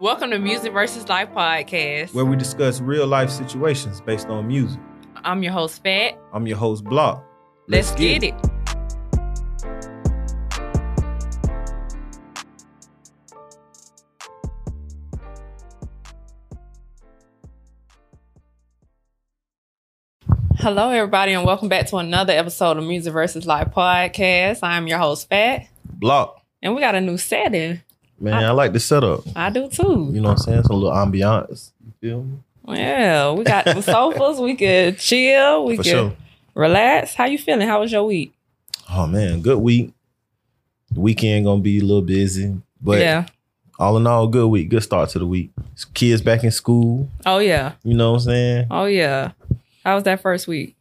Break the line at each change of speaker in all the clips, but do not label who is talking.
Welcome to Music versus Life podcast.
where we discuss real life situations based on music.
I'm your host, Fat.
I'm your host, Block.
Let's, get, it. Hello, everybody, and welcome back to another episode of Music versus Life podcast. I'm your host, Fat,
Block.
and we got a new setting.
Man, I, like the setup.
I do too.
You know what I'm saying? Some little ambiance. You feel me?
Yeah, we got some sofas. We could chill. We
For
could
sure.
relax. How you feeling? How was your week?
Oh man, good week. The weekend gonna be a little busy, but
yeah.
all in all, good week. Good start to the week. Kids back in school.
Oh yeah.
You know what I'm saying?
Oh yeah. How was that first week?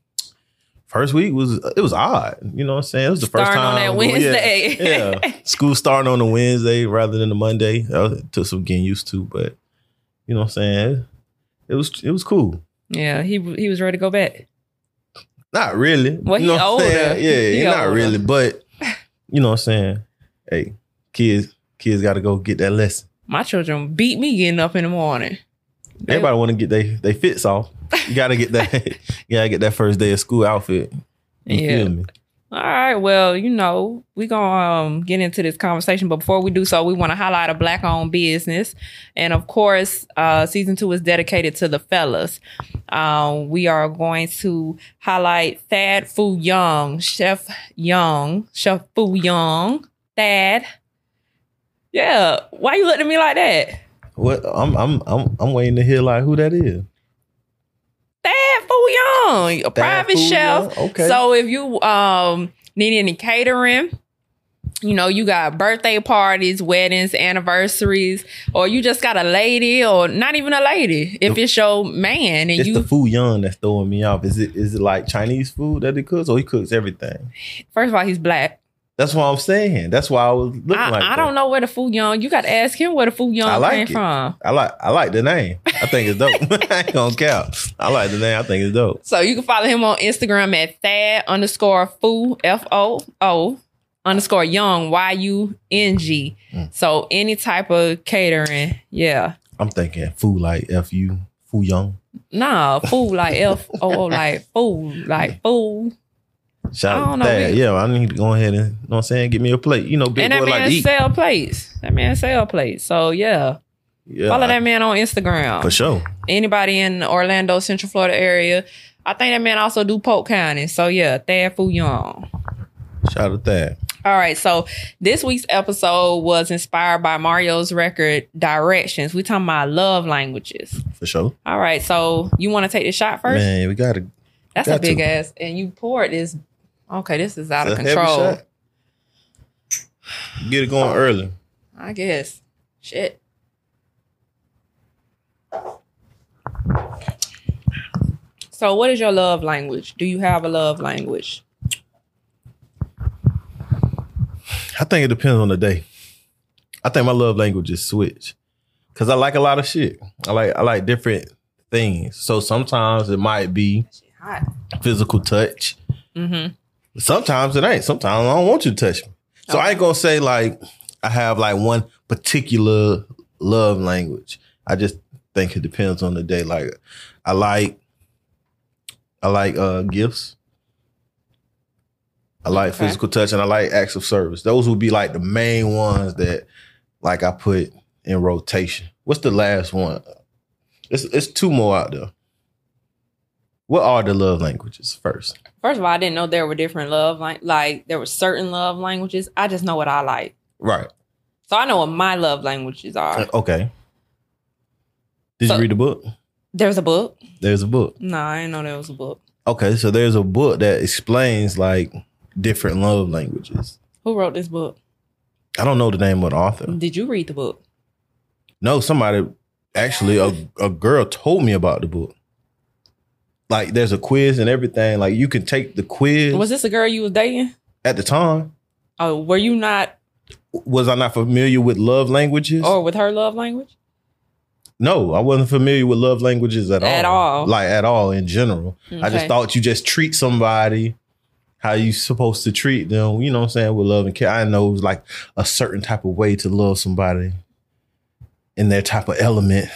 First week was it was odd. You know what I'm saying? It was the first
Starting on
time
that
well, yeah, Yeah, school starting on a Wednesday rather than a Monday. Uh, that was, it took some getting used to, but you know what I'm saying? It was it was cool.
Yeah, he he was ready to go back.
Not really.
Well,
you know
he older.
saying? Yeah,
He
not
older.
really. But you know what I'm saying? Hey, kids, kids got to go get that lesson.
My children beat me getting up in the morning.
Everybody want to get they they fits off. You got to get that. you got to get that first day of school outfit. You
Yeah.
feel me?
All right, well, you know, we're gonna um, get into this conversation, but before we do so, we want to highlight a black owned business. And of course, uh, season two is dedicated to the fellas. Um, we are going to highlight Thad Fu Young, Chef Young, Chef Fu Young, Thad. Yeah, why you looking at me like that?
What? I'm I'm I'm I'm waiting to hear like who that is.
Thad Young, a private chef.
Okay.
So if you um need any catering, you know, you got birthday parties, weddings, anniversaries, or you just got a lady or not even a lady. If it's your man and
It's
you
the food young that's throwing me off. Is it is it like Chinese food that he cooks or he cooks everything?
first of all, he's black.
That's what I'm saying. That's why I was looking
I,
like
I
that.
don't know where the Fu Young. You got to ask him where the Fu Young
I like
came
it.
from.
I like I like the name. I think it's dope. I ain't gonna count. I like the name. I think it's dope.
So you can follow him on Instagram at Thad underscore Fu F O O underscore Young Y U N G.
Mm.
So any type of catering, yeah.
I'm thinking food like F U Fu Young.
Nah, food like F O O like food like food.
Shout
I
out
don't
to
know,
that. Yeah, I need to go ahead and you know what I'm saying, get me a plate. You know, big
and that
boy
man
like to eat.
sell plates. That man sell plates. So yeah.
Yeah,
Follow
I-
that man on Instagram.
for sure.
Anybody in the Orlando, Central Florida area. I think that man also do Polk County. So yeah, Thad Fu Young.
Shout out to that.
All right, so this week's episode was inspired by Mario's record Directions. We talking about love languages.
For sure.
All right, so you want to take the shot first?
Man, we gotta
That's a
got
big
to.
ass, and you poured this. Okay, this is out
it's
of control.
Get it going early.
I guess. Shit. So, what is your love language? Do you have a love language?
I think it depends on the day. I think my love language is switch. Cause I like a lot of shit. I like I like different things. So sometimes it might be physical touch.
Mm-hmm.
Sometimes it ain't. Sometimes I don't want you to touch me. So I ain't gonna say like I have like one particular love language. I just think it depends on the day. Like I like I like uh gifts. I like
Okay.
physical touch and I like acts of service. Those would be like the main ones that like I put in rotation. What's the last one? It's it's two more out there. What are the love languages first?
First of all, I didn't know there were different love like like there were certain love languages. I just know what I like.
Right.
So I know what my love languages are.
Uh, okay. Did
So-
you read the book?
There's a book.
There's a book.
No, I didn't know there was a book.
Okay, so there's a book that explains like different love languages.
Who wrote this book?
I don't know the name of the author.
Did you read the book?
No, somebody actually a, a girl told me about the book. Like there's a quiz and everything. Like you can take the quiz
Was this a girl you was dating?
at the time.
Oh, were you not
Was I not familiar with love languages?
or with her love language?
No, I wasn't familiar with love languages at all.
At all.
Like at all in general. I just thought you just treat somebody how you supposed to treat them, you know what I'm saying, with love and care. I know it was like a certain type of way to love somebody. in their type of element.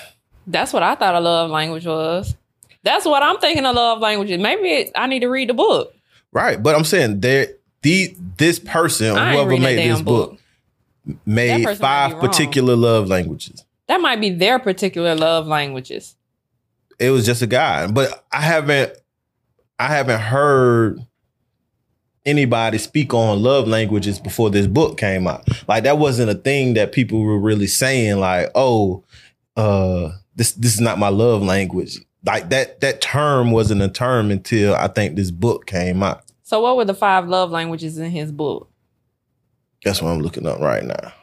That's what I thought a love language was. That's what I'm thinking of love languages. Maybe it, I need to read the book.
Right. But I'm saying there the this person,
I
whoever made this book, made
might be
five particular love languages.
That might be their particular love languages.
It was just a guy. But I haven't I haven't heard anybody speak on love languages before this book came out. Like that wasn't a thing that people were really saying like, "Oh, uh this this is not my love language." Like that that term wasn't a term until I think this book came out.
So, what were the five love languages in his book?
That's what I'm looking up right now.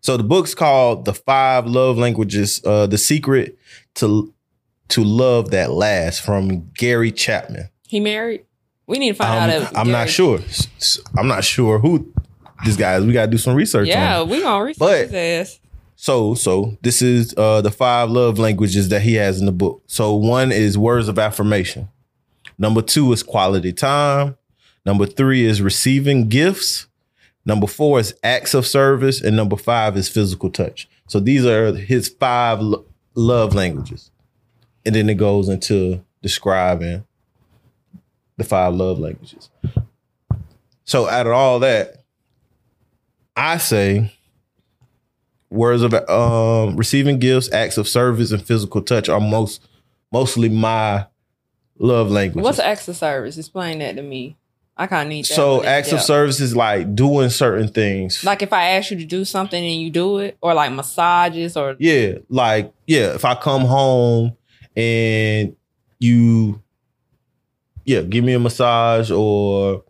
So the book's called "The Five Love Languages: uh, The Secret to to Love That Lasts" from Gary Chapman.
He married. We need to find out.
Um,
If
I'm not sure. I'm not sure who this guy is. We got to do some research.
Yeah, we gonna research
But-
his ass.
So so this is uh, the five love languages that he has in the book. So one is words of affirmation. Number two is quality time. Number three is receiving gifts. Number four is acts of service, and number five is physical touch. So these are his five lo- love languages, and then it goes into describing the five love languages. So out of all that, I say words of um, receiving gifts, acts of service, and physical touch are most mostly my love language.
What's acts of service? Explain that to me. I kind of need that.
so acts of service is like doing certain things.
Like if I ask you to do something and you do it, or like massages, or
yeah, like yeah, if I come home and you yeah, give me a massage or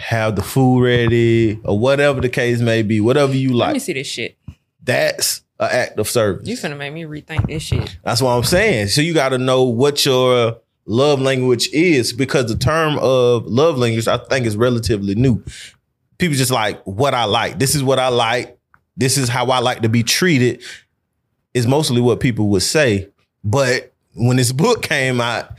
have the food ready or whatever the case may be, whatever you like.
let me see this shit.
That's an act of service.
You finna make me rethink this shit.
That's what I'm saying. So you got to know what your love language is because the term of love language, I think, is relatively new. People just like what I like. This is what I like. This is how I like to be treated. Is mostly what people would say. But when this book came out,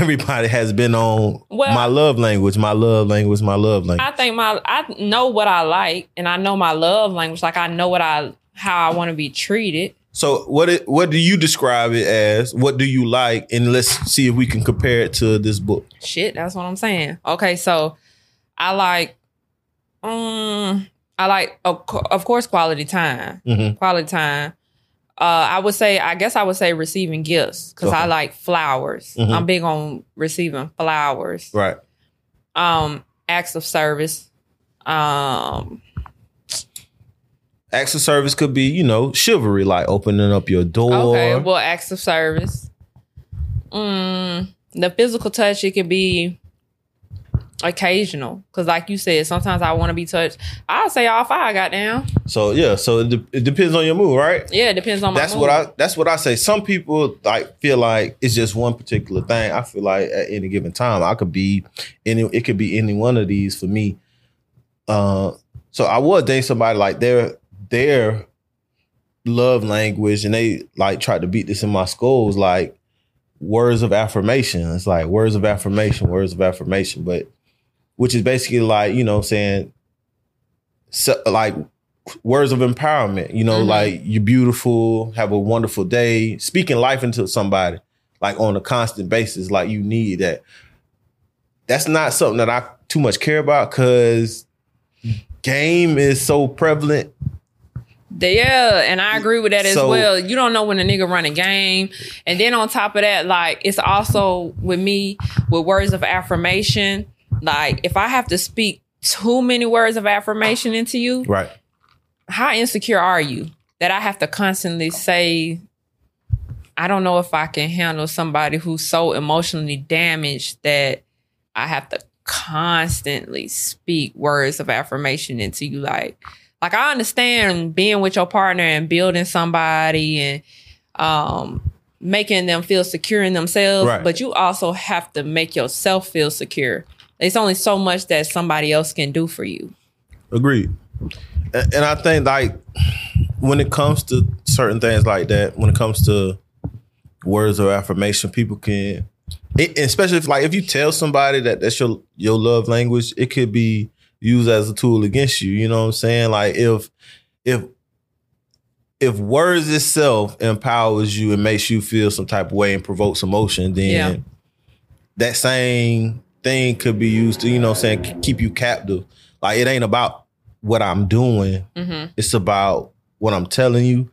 everybody has been on
Well-
my love language, my love language, my love language.
I think my I know what I like, and I know my love language. Like I know what I how I want to be treated.
So what it, what do you describe it as? What do you like? And let's see if we can compare it to this book.
Shit, that's what I'm saying. Okay, so I like, um, I like of, course quality time.
Mhm.
Quality time. Uh, I would say, I guess I would say receiving gifts because I like flowers.
Mhm.
I'm big on receiving flowers.
Right.
Um, acts of service. Um,
Acts of service could be, you know, chivalry, like opening up your door.
Okay, well, acts of service. Mm, the physical touch, it could be occasional. Because, like you said, sometimes I want to be touched. I'll say all five, goddamn.
so yeah, so it, de- it depends on your mood, right?
Yeah, it depends on my
That's
mood.
what I. That's what I say. Some people like feel like it's just one particular thing. I feel like at any given time, I could be any. It could be any one of these for me. Uh, so I would date somebody like their their love language, and they like tried to beat this in my schools, like words of affirmation. It's like words of affirmation, words of affirmation, but which is basically like you know saying, so, like words of empowerment. You know,
Mhm.
like you're beautiful, have a wonderful day, speaking life into somebody like on a constant basis. Like you need that. That's not something that I too much care about because game is so prevalent.
Yeah, and I agree with that as
So-
well. You don't know when a nigga run a game. And then on top of that, like it's also with me with words of affirmation. Like if I have to speak too many words of affirmation into you,
Right.
how insecure are you that I have to constantly say, I don't know if I can handle somebody who's so emotionally damaged that I have to constantly speak words of affirmation into you. Like, like I understand being with your partner and building somebody and um making them feel secure in themselves,
Right.
but you also have to make yourself feel secure. It's only so much that somebody else can do for you.
Agreed. And, and I think like when it comes to certain things like that, when it comes to words of affirmation, people can, it, especially if like if you tell somebody that that's your your love language, it could be used as a tool against you. You know what I'm saying? Like if if if words itself empowers you and makes you feel some type of way and provokes emotion, then
Yeah.
that same thing could be used to, you know what I'm saying, keep you captive. Like it ain't about what I'm doing.
Mm-hmm.
It's about what I'm telling you.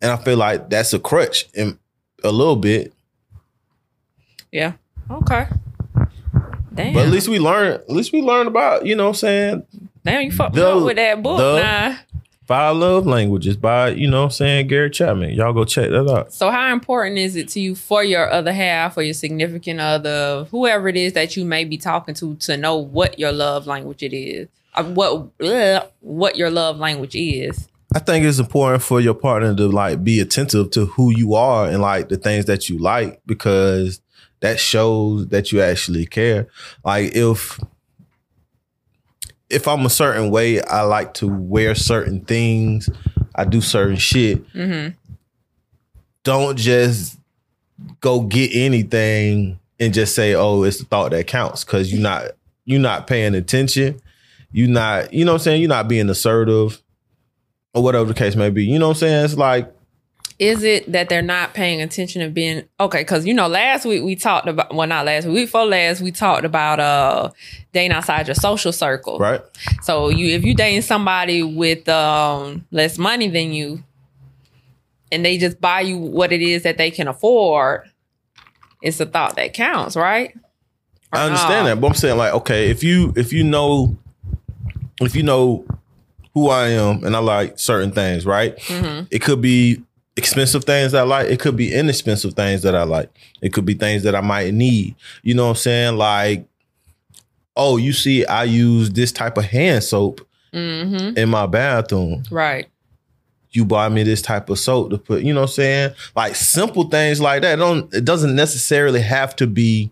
And I feel like that's a crutch in a little bit.
Yeah. Okay. Damn.
But at least we learn at least we learn about, you know what I'm saying,
Damn, you fucked
The-
up with that book.
the-
nah.
Five Love Languages by, you know I'm saying, Gary Chapman. Y'all go check that out.
So, how important is it to you for your other half or your significant other, whoever it is that you may be talking to, to know what your love language it is, uh, what ugh, what your love language is?
I think it's important for your partner to like be attentive to who you are and like the things that you like because that shows that you actually care. Like if if I'm a certain way, I like to wear certain things, I do certain shit.
Mm-hmm.
Don't just go get anything and just say, "Oh, it's the thought that counts," because you're not you're not paying attention. You're not, you know what I'm saying? You're not being assertive or whatever the case may be. You know what I'm saying? It's like,
Is it that they're not paying attention to being okay? Because you know, last week we talked about well, not last week, week before last we talked about uh dating outside your social circle.
right?
So you if you dating somebody with um less money than you and they just buy you what it is that they can afford, it's the thought that counts, right? Or
I understand
no?
that, but I'm saying like, okay, if you if you know if you know who I am and I like certain things, right?
Mhm.
It could be expensive things I like. It could be inexpensive things that I like. It could be things that I might need. You know what I'm saying? Like, oh, you see, I use this type of hand soap
Mhm.
in my bathroom.
Right.
you buy me this type of soap to put, you know what I'm saying? Like simple things like that. It don't it doesn't necessarily have to be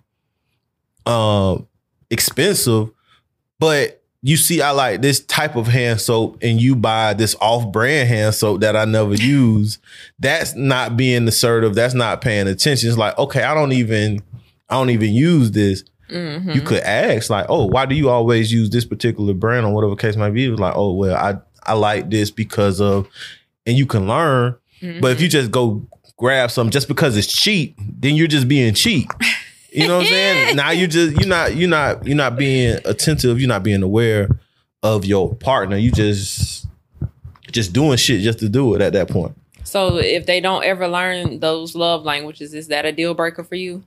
um expensive, but you see I like this type of hand soap and you buy this off-brand hand soap that I never use. That's not being assertive. That's not paying attention. It's like, okay, I don't even I don't even use this.
Mhm.
You could ask like, "Oh, why do you always use this particular brand or whatever case might be?" It was like, "Oh, well, I I like this because of," and you can learn. But if you just go grab some just because it's cheap, then you're just being cheap. You know what I'm saying? now you just you're not you're not you're not being attentive. You're not being aware of your partner. You just just doing shit just to do it at that point.
So if they don't ever learn those love languages, is that a deal breaker for you?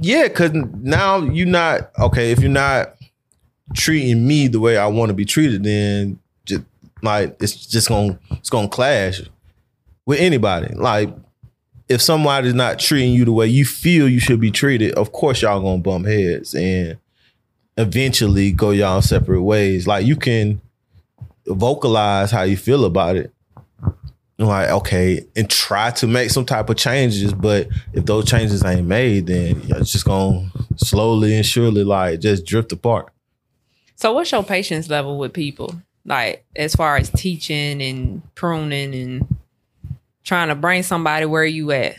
Yeah, because now you're not okay. If you're not treating me the way I want to be treated, then just like it's just gonna it's gonna clash with anybody. Like if somebody's not treating you the way you feel you should be treated, of course y'all gonna bump heads and eventually go y'all separate ways. Like you can vocalize how you feel about it. Like okay, and try to make some type of changes, but if those changes ain't made, then it's just gonna slowly and surely like just drift apart.
So what's your patience level with people? Like as far as teaching and pruning and trying to bring somebody where you at?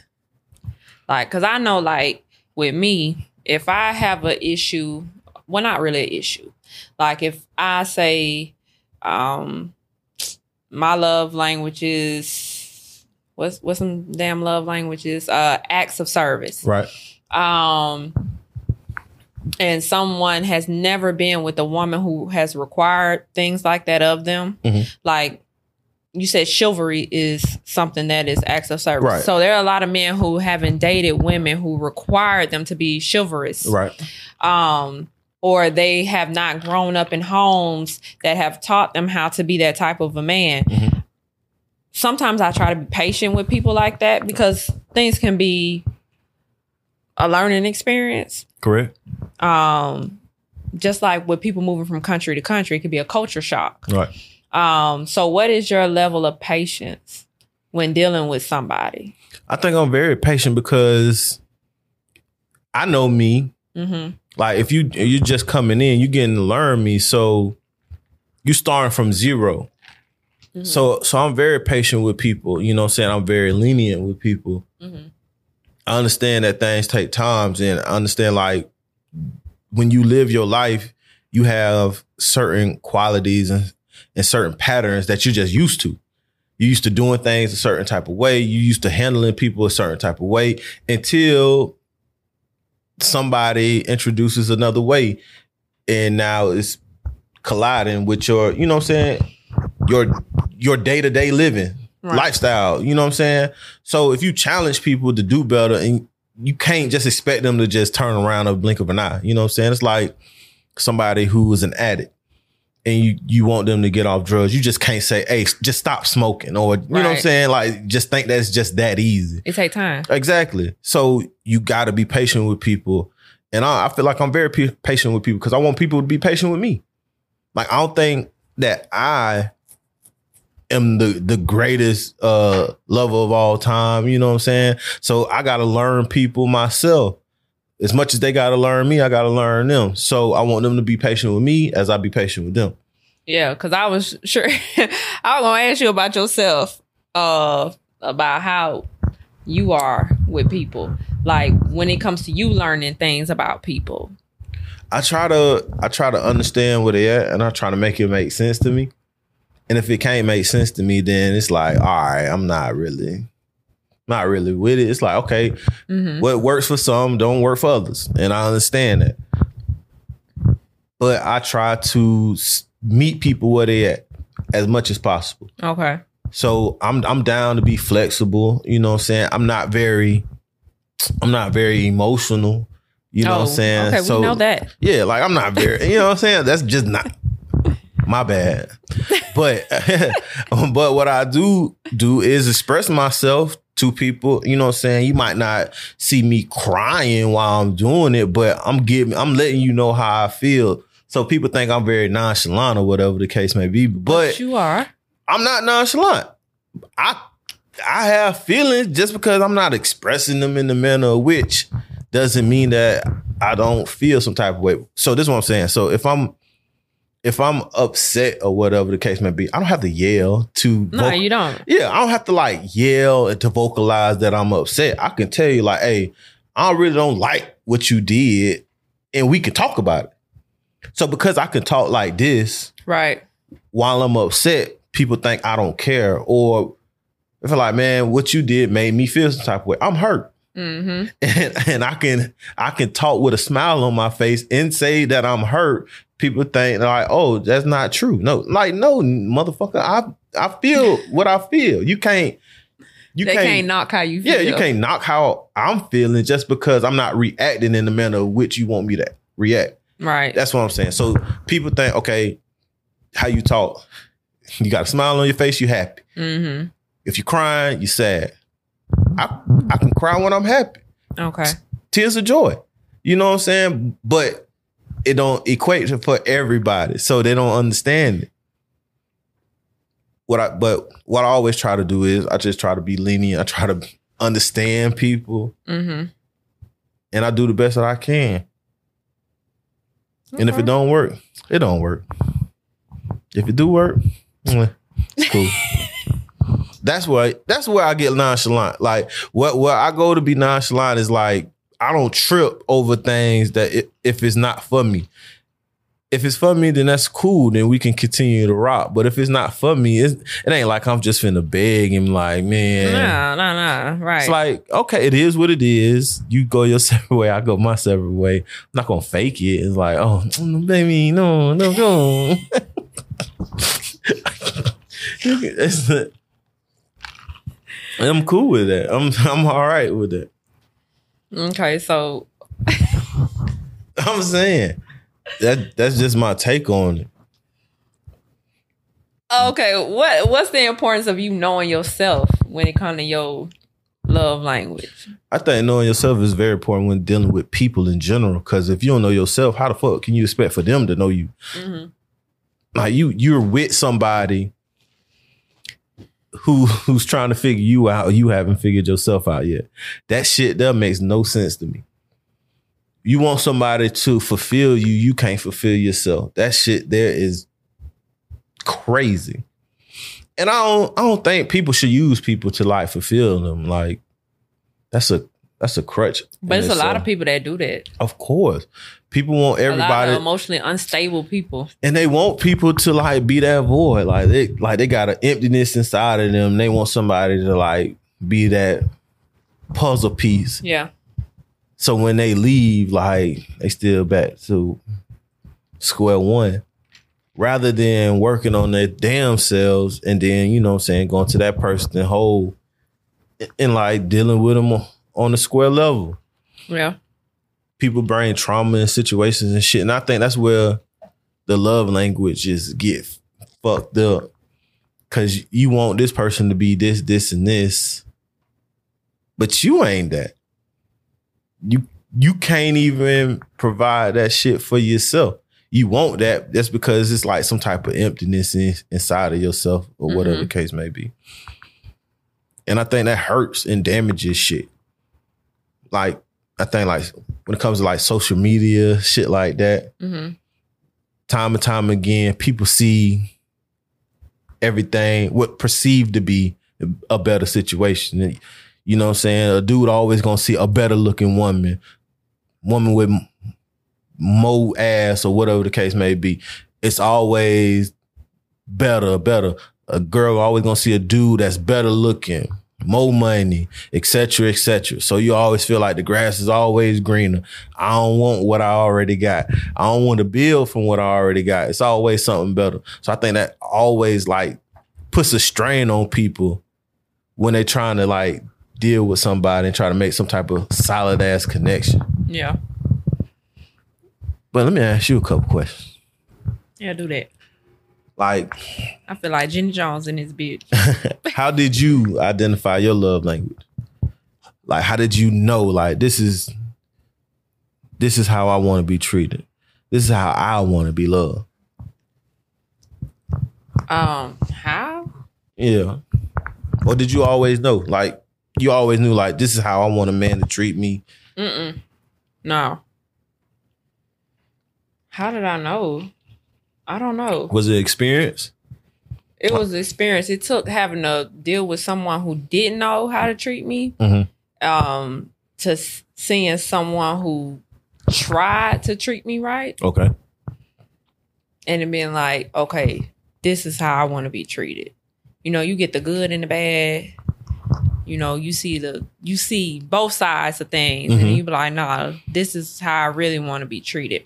Like, cause I know like with me, if I have an issue, well not really an issue. Like if I say, um, my love language is what's what's some damn love languages? Uh acts of service
Right.
um and someone has never been with a woman who has required things like that of them
Mhm.
like you said chivalry is something that is acts of service
Right.
so there are a lot of men who haven't dated women who required them to be chivalrous
Right.
um or they have not grown up in homes that have taught them how to be that type of a man.
Mhm.
Sometimes I try to be patient with people like that because things can be a learning experience.
Correct.
Um, just like with people moving from country to country, it could be a culture shock.
Right.
Um, so what is your level of patience when dealing with somebody?
I think I'm very patient because I know me.
hmm
Like if you you're just coming in, you're getting to learn me. So you starting from 0
Mhm.
So so I'm very patient with people. You know what I'm saying? I'm very lenient with people.
hmm
I understand that things take times and I understand like when you live your life, you have certain qualities and, and certain patterns that you're just used to. You used to doing things a certain type of way. You used to handling people a certain type of way until somebody introduces another way. And now it's colliding with your, you know what I'm saying? Your your day-to-day living
Right.
lifestyle. You know what I'm saying? So if you challenge people to do better and you can't just expect them to just turn around a blink of an eye. You know what I'm saying? It's like somebody who is an addict and you you want them to get off drugs. You just can't say, hey, just stop smoking or you know what I'm saying? Like just think that's just that easy.
It take time.
Exactly. So you got to be patient with people. And I, I feel like I'm very pa- patient with people because I want people to be patient with me. Like I don't think that I am the the greatest uh lover of all time. You know what I'm saying? So I got to learn people myself. As much as they got to learn me, I got to learn them. So I want them to be patient with me as I be patient with them.
Yeah, because I was sure I was gonna ask you about yourself, uh, about how you are with people. Like when it comes to you learning things about people.
I try to I try to understand where they at and I try to make it make sense to me. And if it can't make sense to me, then it's like, all right, I'm not really not really with it. It's like, okay,
Mm-hmm.
what works for some don't work for others. And I understand that. But I try to meet people where they at as much as possible.
Okay.
So I'm I'm down to be flexible. You know what I'm saying? I'm not very I'm not very emotional. You know what I'm saying?
Oh, Okay,
so
we know that.
yeah, like I'm not very, you know what I'm saying? That's just not my bad. But but what I do do is express myself to people, you know what I'm saying? You might not see me crying while I'm doing it, but I'm giving I'm letting you know how I feel. So people think I'm very nonchalant or whatever the case may be. But
you are.
I'm not nonchalant. I I have feelings just because I'm not expressing them in the manner of which doesn't mean that I don't feel some type of way. So this is what I'm saying. So if I'm if I'm upset or whatever the case may be, I don't have to yell to
No,
voc-
you don't.
yeah, I don't have to like yell and to vocalize that I'm upset. I can tell you like, hey, I really don't like what you did, and we can talk about it. So because I can talk like this,
Right.
while I'm upset, people think I don't care. Or if I'm like, man, what you did made me feel some type of way. I'm hurt.
Mm-hmm.
And, and I can I can talk with a smile on my face and say that I'm hurt. People think like, oh, that's not true. No, like, no, motherfucker, I I feel what I feel. You can't you
they
can't,
can't, knock how you feel.
yeah, you can't knock how I'm feeling just because I'm not reacting in the manner of which you want me to react.
Right.
That's what I'm saying. So people think, okay, how you talk, you got a smile on your face, you happy.
mm-hmm.
If you're crying, you sad. I I can cry when I'm happy.
Okay.
Tears of joy. You know what I'm saying? But it don't equate to- for everybody. So they don't understand it. What I but what I always try to do is I just try to be lenient. I try to understand people
Mm-hmm.
and I do the best that I can. And if it don't work, it don't work. If it do work, it's cool. that's why that's where I get nonchalant. Like what where I go to be nonchalant is like I don't trip over things that i if it's not for me. If it's for me, then that's cool. Then we can continue to rock. But if it's not for me, it ain't like I'm just finna beg him. Like man,
No, no, no. Right.
it's like, okay, it is what it is. You go your separate way, I go my separate way. I'm not gonna fake it. It's like, oh, mm, baby, no, no, go. I'm cool with that. I'm I'm all right with that.
Okay. So
I'm saying that that's just my take on it.
okay, what what's the importance of you knowing yourself when it comes to your love language?
I think knowing yourself is very important when dealing with people in general. Because if you don't know yourself, how the fuck can you expect for them to know you?
Mm-hmm.
like you you're with somebody who who's trying to figure you out you haven't figured yourself out yet. That shit that makes no sense to me. You want somebody to fulfill you you can't fulfill yourself. That shit there is crazy. And i don't i don't think people should use people to like fulfill them. Like that's a that's a crutch.
But
in
it's a lot of people that do that.
Of course, people want everybody,
emotionally unstable people.
and they want people to like be that void. Like they, like they got an emptiness inside of them. They want somebody to like be that puzzle piece.
Yeah.
So when they leave, like they still back to square one. Rather than working on their damn selves and then, you know what I'm saying, going to that person and whole and like dealing with them on- the square level.
Yeah.
People bring trauma and situations and shit. And I think that's where the love language is get fucked up. Cause you want this person to be this, this, and this. But you ain't that. You you can't even provide that shit for yourself. You want that. That's because it's like some type of emptiness in, inside of yourself or whatever mm-hmm. the case may be. And I think that hurts and damages shit. Like, I think like when it comes to like social media, shit like that,
hmm
time and time again, people see everything what perceived to be a better situation. You know what I'm saying? A dude always gonna see a better looking woman, woman with m- more ass or whatever the case may be. It's always better, better. A girl always gonna see a dude that's better looking, more money, etc., etc. So you always feel like the grass is always greener. I don't want what I already got. I don't want to build from what I already got. It's always something better. So I think that always like puts a strain on people when they're trying to like deal with somebody and try to make some type of solid ass connection.
Yeah.
But let me ask you a couple questions.
Yeah, do that.
Like,
I feel like Jenny Jones in this bitch.
how did you identify your love language? Like, how did you know like this is this is how I want to be treated? This is how I want to be loved.
Um, how?
Yeah. Or did you always know? Like, you always knew like this is how I want a man to treat me.
Mm-mm. No. How did I know? I don't know.
Was it experience?
It was experience. It took having to deal with someone who didn't know how to treat me,
Mhm.
um, to seeing someone who tried to treat me right,
Okay.
and it being like, okay, this is how I want to be treated. You know, you get the good and the bad. You know, you see the you see both sides of things,
Mhm.
and you be like, nah, this is how I really want to be treated.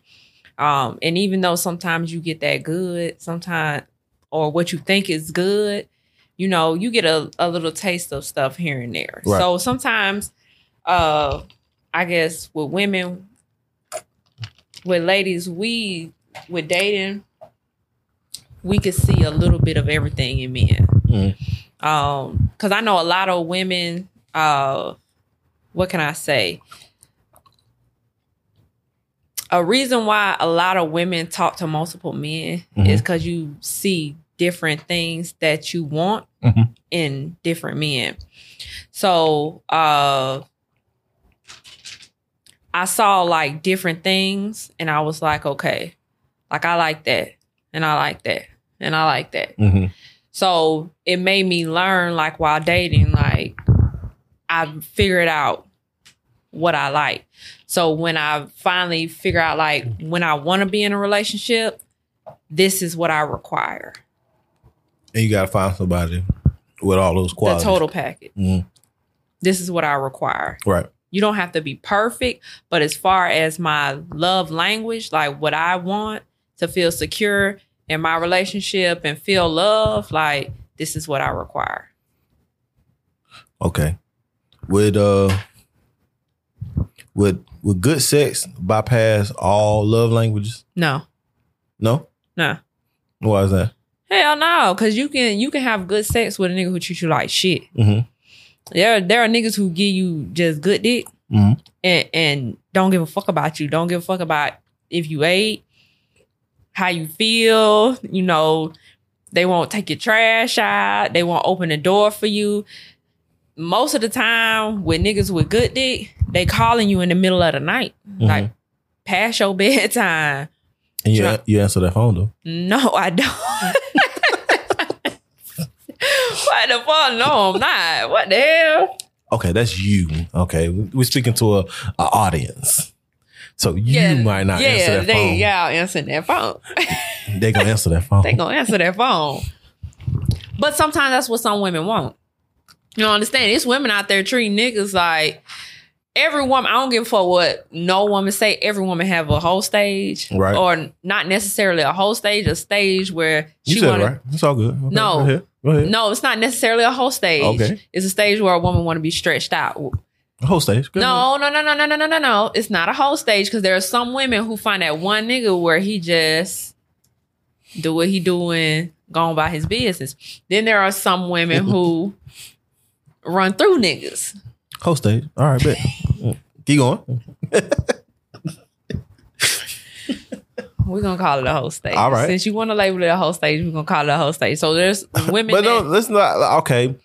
Um, and even though sometimes you get that good, sometimes or what you think is good, you know, you get a, a little taste of stuff here and there.
Right.
So sometimes, uh, I guess with women, with ladies, we with dating, we could see a little bit of everything in men.
Mhm.
Um, because I know a lot of women. Uh, what can I say? A reason why a lot of women talk to multiple men
Mhm.
is because you see different things that you want
Mhm.
in different men. So, uh, I saw like different things, and I was like, okay, like I like that, and I like that, and I like that.
Mm-hmm.
So it made me learn, like while dating, like I figured out what I like. So when I finally figure out, like when I want to be in a relationship, this is what I require.
And you gotta find somebody with all those qualities.
The total package.
Mhm.
This is what I require.
Right.
You don't have to be perfect, but as far as my love language, like what I want to feel secure in my relationship and feel love, like this is what I require.
Okay. Would uh would would good sex bypass all love languages?
No,
No?
no.
Why is that?
Hell no, because you can you can have good sex with a nigga who treats you like shit.
Mm-hmm.
There there are niggas who give you just good dick
Mm-hmm.
and and don't give a fuck about you. Don't give a fuck about if you ate, how you feel. You know, they won't take your trash out. They won't open the door for you. Most of the time, with niggas with good dick, they calling you in the middle of the night, mm-hmm. like past your bedtime.
And you
Try-
you answer that phone though.
No, I don't. what the fuck? No, I'm not. What the hell?
Okay, that's you. Okay, we're speaking to a, a audience. So you might not
yeah,
answer that
they,
phone.
Y'all answering that phone.
They gonna answer that phone.
they gonna answer that phone. But sometimes that's what some women want. You don't understand? It's women out there treating niggas like every woman. I don't give a fuck what no woman say. Every woman have a whole stage,
Right.
Or not necessarily a whole stage, a stage where
you
she
said
want
it right. It's all good. Okay,
No.
Go ahead. Go ahead.
No, it's not necessarily a whole stage.
Okay.
It's a stage where a woman want to be stretched out.
Whole stage. Go ahead.
No, no, no, no, no, no, no, no, no. It's not a whole stage because there are some women who find that one nigga where he just do what he doing, going by his business. Then there are some women who run through niggas.
Whole stage. All right, bet. Keep going.
We're gonna call it a whole stage.
All right.
Since you want to label it a whole stage, we're gonna call it a whole stage. So there's women
But no, let's not. Okay,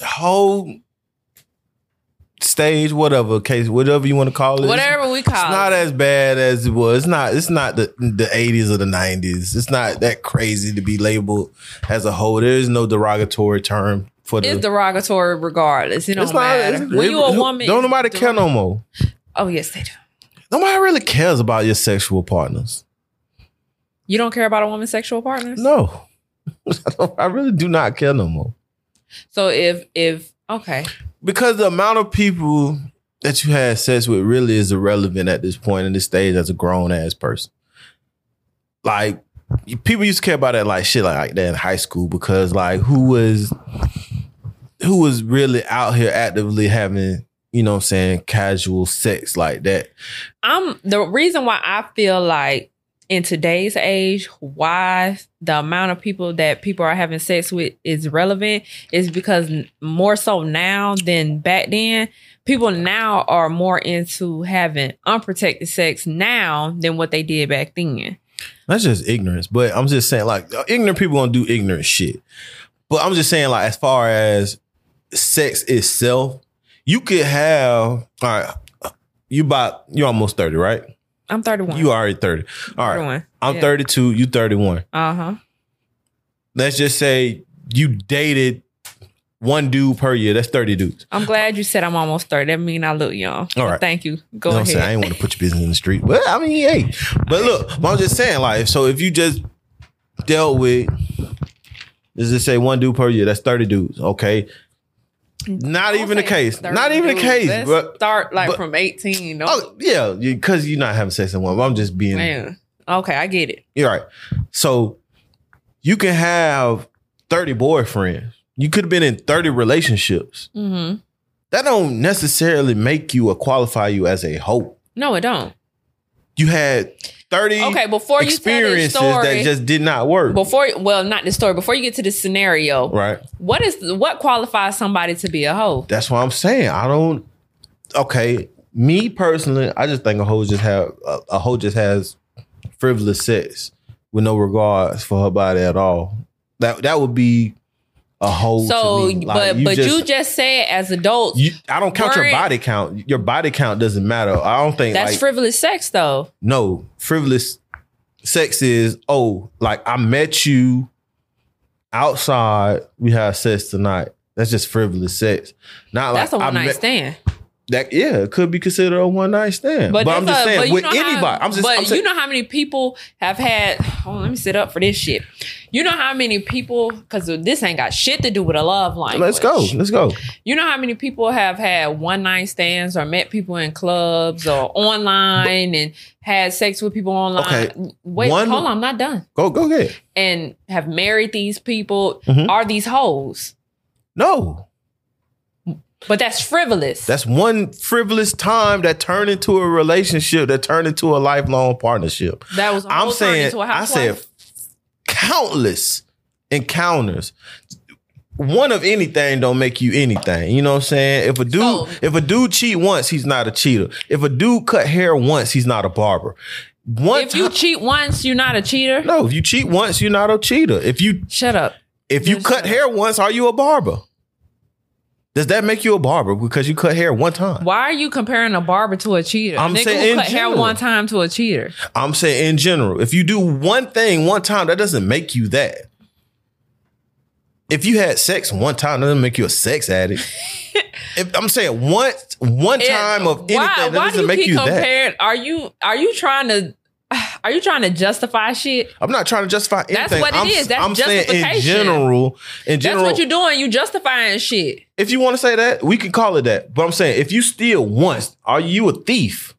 whole stage, whatever case, whatever you want to call it.
whatever we call
It's not
it.
as bad as it was. It's not. It's not the the eighties or the nineties. It's not that crazy to be labeled as a whole. There is no derogatory term for the.
it's derogatory regardless. It don't
not.
matter.
it's-
when you a woman,
don't nobody care no more.
Oh yes, they do.
Nobody really cares about your sexual partners.
You don't care about a woman's sexual partners?
No, I, I really do not care no more.
So if if okay,
because the amount of people that you had sex with really is irrelevant at this point in this stage as a grown ass person. Like people used to care about that like shit like, like that in high school because like who was who was really out here actively having you know what I'm saying casual sex like that.
I'm the reason why I feel like in today's age, why the amount of people that people are having sex with is relevant is because more so now than back then, people now are more into having unprotected sex now than what they did back then.
That's just ignorance. But I'm just saying, like, uh, ignorant people gonna do ignorant shit. But I'm just saying, like, as far as sex itself, you could have all right. You about you almost 30, right?
I'm 31.
You already 30. All right.
31.
I'm
Yeah.
32, you 31.
Uh huh.
Let's just say you dated one dude per year. That's 30 dudes.
I'm glad you said I'm almost 30. That mean I look young.
All right.
Thank you. Go
you know saying? I ain't want to put your business in the street. But I mean, hey. But look, but I'm just saying, like, so if you just dealt with let's just say one dude per year, that's 30 dudes. Okay. Not even the case.
30
Not even the
dudes.
case.
Let's
But
start like
but-
from 18. No,
oh yeah, because you're not having sex in one. But I'm just being
man. Okay, I get it.
You're right. So you can have 30 boyfriends. You could have been in 30 relationships.
hmm
That don't necessarily make you or qualify you as a hoe.
No, it don't.
You had 30
Okay, before you tell story,
that just did not work.
before well, not the story. Before you get to the scenario,
right.
what is what qualifies somebody to be a hoe?
That's what I'm saying. I don't okay. Me personally, I just think a hoe just have a, a hoe just has frivolous sex with no regards for her body at all. That that would be a hoe.
So.
Like,
but but you just said as adults,
You, I don't count your body count. Your body count doesn't matter. I don't think
that's
like
frivolous sex, though.
no frivolous sex is oh like I met you outside. We had sex tonight. That's just frivolous sex. Not
That's a
I
one night
met-
stand.
That yeah, it could be considered a one night stand. But, I'm just
a-
saying with
know how-
anybody. I'm just.
But
I'm saying,
you know how many people have had? Oh, let me sit up for this shit. You know how many people? Because this ain't got shit to do with a love language.
let's go. Let's go.
You know how many people have had one night stands or met people in clubs or online and had sex with people online?
Okay,
Wait,
one-
hold on, I'm not done.
Go go ahead.
And have married these people.
Mhm.
Are these hoes?
No,
But that's frivolous.
that's one frivolous time that turned into a relationship that turned into a lifelong partnership.
that was
I'm saying,
into a
I said countless encounters. One of anything don't make you anything. You know what I'm saying? If a dude,
So-
if a dude cheat once, he's not a cheater. If a dude cut hair once, he's not a barber. One
if you cheat once, you're not a cheater.
no, if you cheat once, you're not a cheater. If you
Shut up.
if you
Yes,
cut hair once, are you a barber? Does that make you a barber because you cut hair one time?
Why are you comparing a barber to a cheater?
I'm
nigga
saying
who
in
cut hair
general.
one time to a cheater.
I'm saying in general, if you do one thing one time, that doesn't make you that. If you had sex one time, that doesn't make you a sex addict. If I'm saying one one
It-
time of anything,
why,
that
why
doesn't
you
make
keep
you that.
comparing? Are you are you trying to are you trying to justify shit?
I'm not trying to justify anything.
That's what it
I'm,
is. That's
I'm saying in general, in general,
That's what you're doing. You justifying shit.
if you want to say that, we can call it that. But I'm saying if you steal once, are you a thief?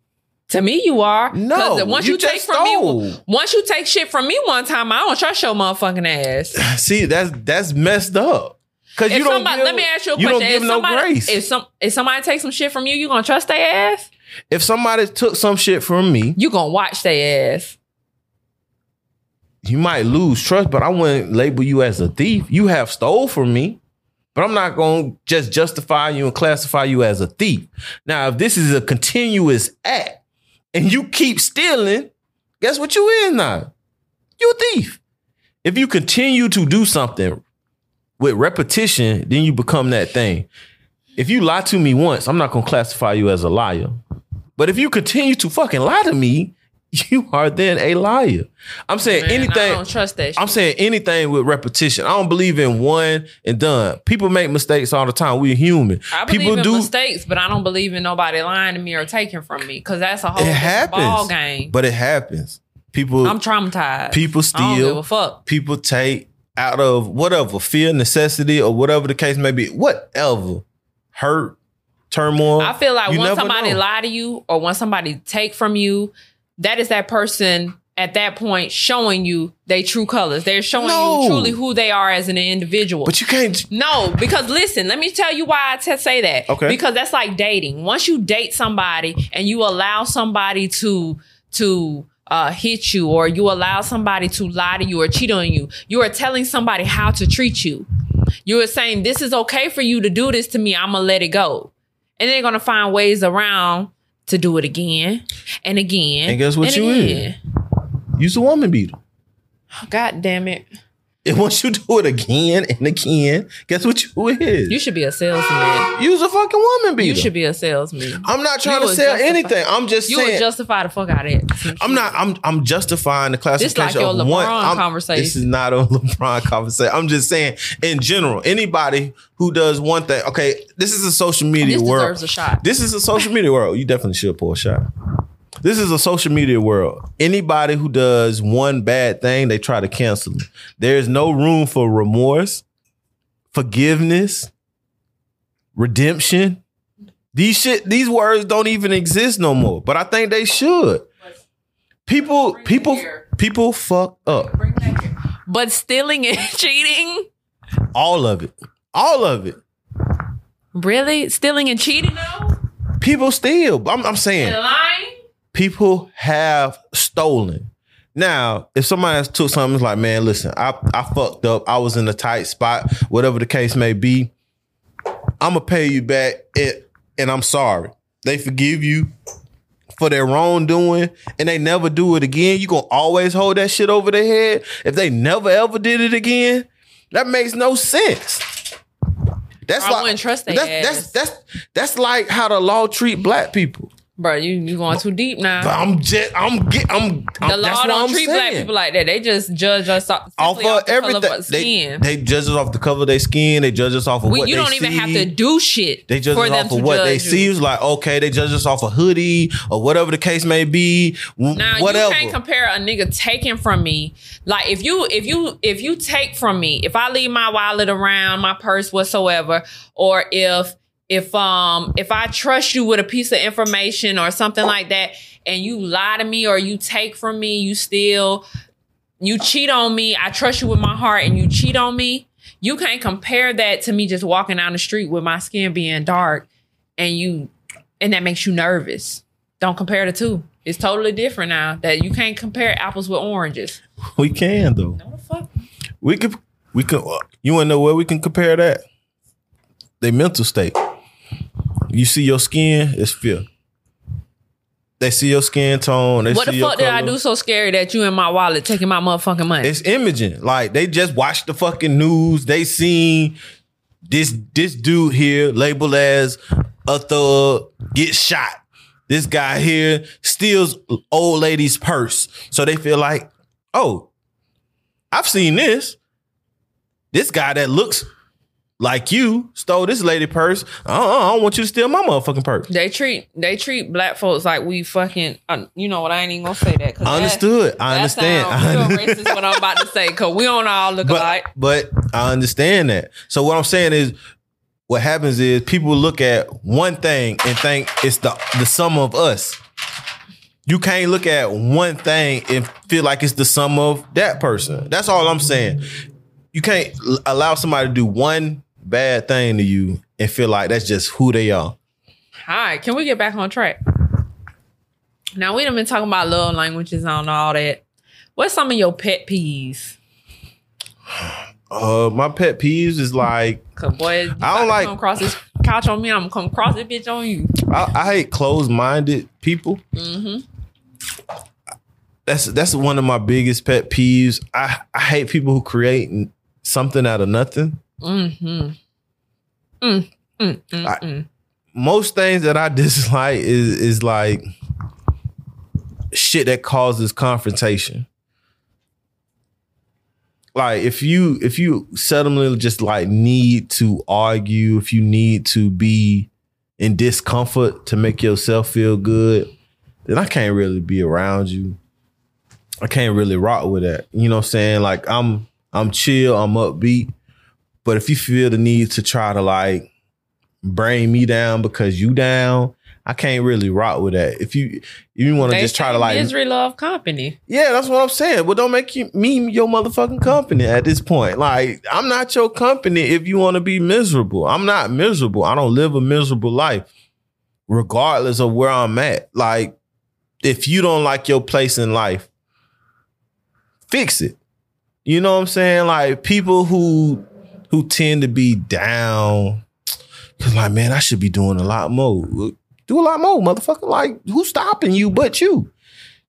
To me, you are.
No,
once
you
you, take from
stole.
me, once you take shit from me one time, I don't trust your motherfucking ass.
See, that's that's messed up. Cause
If
you don't
somebody,
give,
let me ask you a question.
you don't give
if
no
somebody,
grace.
if some, if somebody takes some shit from you, you gonna trust their ass?
If somebody took some shit from me,
You gonna watch their ass?
you might lose trust, but I wouldn't label you as a thief. You have stole from me, but I'm not to just justify you and classify you as a thief. Now, if this is a continuous act and you keep stealing, guess what you is now? You a thief. If you continue to do something with repetition, then you become that thing. If you lie to me once, I'm not to classify you as a liar. But if you continue to fucking lie to me, you are then a liar. I'm saying
Man, I
anything.
don't trust that. Shit.
I'm saying anything with repetition. I don't believe in one and done. People make mistakes all the time. We're human.
I believe
People
in
do,
mistakes, but I don't believe in nobody lying to me or taking from me because that's a whole
It happens.
ball game.
but it happens. People,
I'm traumatized.
people
I don't give
steal.
a fuck.
People take out of whatever fear, necessity, or whatever the case may be. Whatever hurt, turmoil.
I feel like when somebody
know.
lie to you or when somebody take from you, that is that person at that point showing you they true colors. They're showing
No.
you truly who they are as an individual.
but you can't.
No, because listen, let me tell you why I t- say that.
Okay.
Because that's like dating. Once you date somebody and you allow somebody to to uh, hit you or you allow somebody to lie to you or cheat on you, you are telling somebody how to treat you. You are saying this is okay for you to do this to me. I'm gonna let it go, and they're gonna find ways around to do it again and again.
And guess what you is? Use a woman beater.
God damn it!
And once you do it again and again, guess what you is?
You should be a salesman.
Use a fucking woman beater.
You should be a salesman.
I'm not trying
You
to sell
justify-
anything. I'm just saying
You would justify the fuck out of it.
I'm not. I'm. I'm justifying the classification
your
of
LeBron
one.
Conversation.
This is not a LeBron conversation. I'm just saying, in general, anybody who does one thing. Okay, this is a social media
This
world.
deserves a shot.
This is a social media world. You definitely should pull a shot. This is a social media world. Anybody who does one bad thing, they try to cancel them. There's no room for remorse, forgiveness, redemption. These shit, these words don't even exist no more. But I think they should. People, people, people fuck up.
But stealing and cheating?
All of it. All of it.
Really? Stealing and cheating though?
People steal. I'm, I'm saying.
And lying?
People have stolen. Now, if somebody has took something, it's like, man, listen, I, I fucked up. I was in a tight spot, whatever the case may be. I'm gonna pay you back, and, and I'm sorry. They forgive you for their wrongdoing, and they never do it again. You gonna always hold that shit over their head if they never ever did it again. That makes no sense. That's
I
like
trust
that's, that's that's that's like how the law treat black people.
Bro, you you going too deep now.
But I'm just, I'm get, I'm. I'm
the law
that's what
don't
I'm
treat
saying.
black people like that. They just judge us off,
off of
off the color
everything.
of our
They,
skin.
they judge us off the color of their skin. They judge us off of
we,
what
you
they
don't even have to do shit
They judge us off of what they
judge
see.
you.
It's like okay, they judge us off a hoodie or whatever the case may be.
Now
whatever.
you can't compare a nigga taking from me. Like if you if you if you take from me, if I leave my wallet around, my purse whatsoever, or if if um if I trust you with a piece of information or something like that, and you lie to me or you take from me, you steal, you cheat on me, I trust you with my heart and you cheat on me, you can't compare that to me just walking down the street with my skin being dark and you and that makes you nervous. Don't compare the two. It's totally different now. That you can't compare apples with oranges.
we can though.
No fuck.
We could. We could. You want to know where we can compare that? They mental state. You see your skin, it's fear. They see your skin tone. They
What the fuck did I do so scary that you in my wallet taking my motherfucking money?
It's imaging. Like they just watched the fucking news. They seen this this dude here labeled as a thug get shot. This guy here steals old lady's purse. So they feel like, oh, I've seen this. This guy that looks like you stole this lady purse. Uh, uh I don't want you to steal my motherfucking purse.
They treat they treat black folks like we fucking. Uh, you know what? I ain't even gonna say that.
I understood. I understand.
That sound real racist. What I'm about to say because we don't all look
but,
alike.
But I understand that. So what I'm saying is, what happens is people look at one thing and think it's the the sum of us. You can't look at one thing and feel like it's the sum of that person. That's all I'm saying. You can't allow somebody to do one bad thing to you and feel like that's just who they are.
All right, can we get back on track? Now we done been talking about love languages and all that. What's some of your pet peeves?
Uh, my pet peeves is like,
Cause boy,
I don't like
come across this couch on me. I'm gonna come across this bitch on you.
I, I hate closed minded people.
Mm-hmm.
That's that's one of my biggest pet peeves. I I hate people who create something out of nothing.
Mm-hmm. Mm, mm, mm,
I-
mm.
Most things that I dislike is is like shit that causes confrontation. Like if you if you suddenly just like need to argue, if you need to be in discomfort to make yourself feel good, then I can't really be around you. I can't really rock with that. You know what I'm saying? Like I'm I'm chill, I'm upbeat. But if you feel the need to try to like bring me down because you down, I can't really rock with that. If you you want to just try to like
misery love company.
yeah, that's what I'm saying. Well, don't make you, me your motherfucking company at this point. Like, I'm not your company if you want to be miserable. I'm not miserable. I don't live a miserable life, regardless of where I'm at. Like, if you don't like your place in life, fix it. You know what I'm saying? Like people who who tend to be down, cause like, man, I should be doing a lot more. Do a lot more, motherfucker. Like, who's stopping you but you?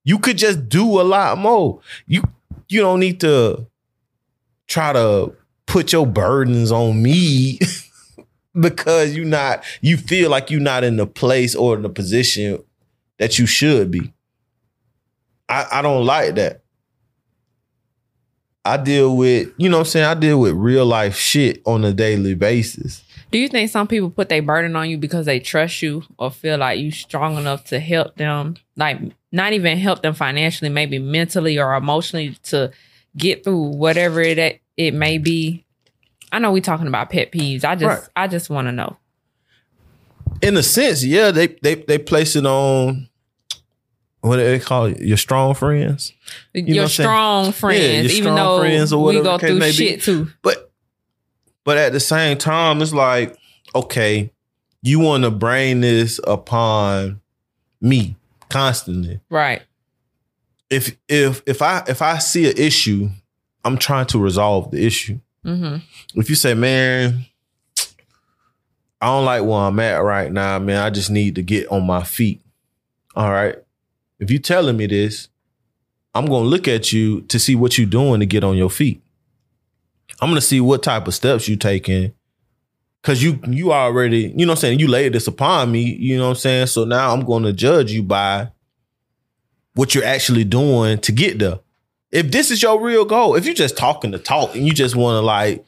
You could just do a lot more. You you don't need to try to put your burdens on me because you not you feel like you're not in the place or the position that you should be. I, I don't like that. I deal with, you know what I'm saying? I deal with real life shit on a daily basis.
Do you think some people put their burden on you because they trust you or feel like you strong enough to help them, like not even help them financially, maybe mentally or emotionally to get through whatever it it may be? I know we're talking about pet peeves. I just
Right.
I just want to know.
In a sense, yeah, they they they place it on what do they call it? Your strong friends. know
your
what I'm saying?
strong friends,
Yeah, your
even
strong
though
friends or
we
whatever
go
the case
through
may be.
shit too.
But but at the same time, it's like, okay, you want to bring this upon me constantly.
Right.
If if if I if I see an issue, I'm trying to resolve the issue.
hmm
If you say, man, I don't like where I'm at right now, man. I just need to get on my feet. All right. If you telling me this, I'm gonna look at you to see what you're doing to get on your feet. I'm gonna see what type of steps you taking. Cause you you already, you know what I'm saying, you laid this upon me, you know what I'm saying? So now I'm gonna judge you by what you're actually doing to get there. If this is your real goal, if you're just talking to talk and you just wanna like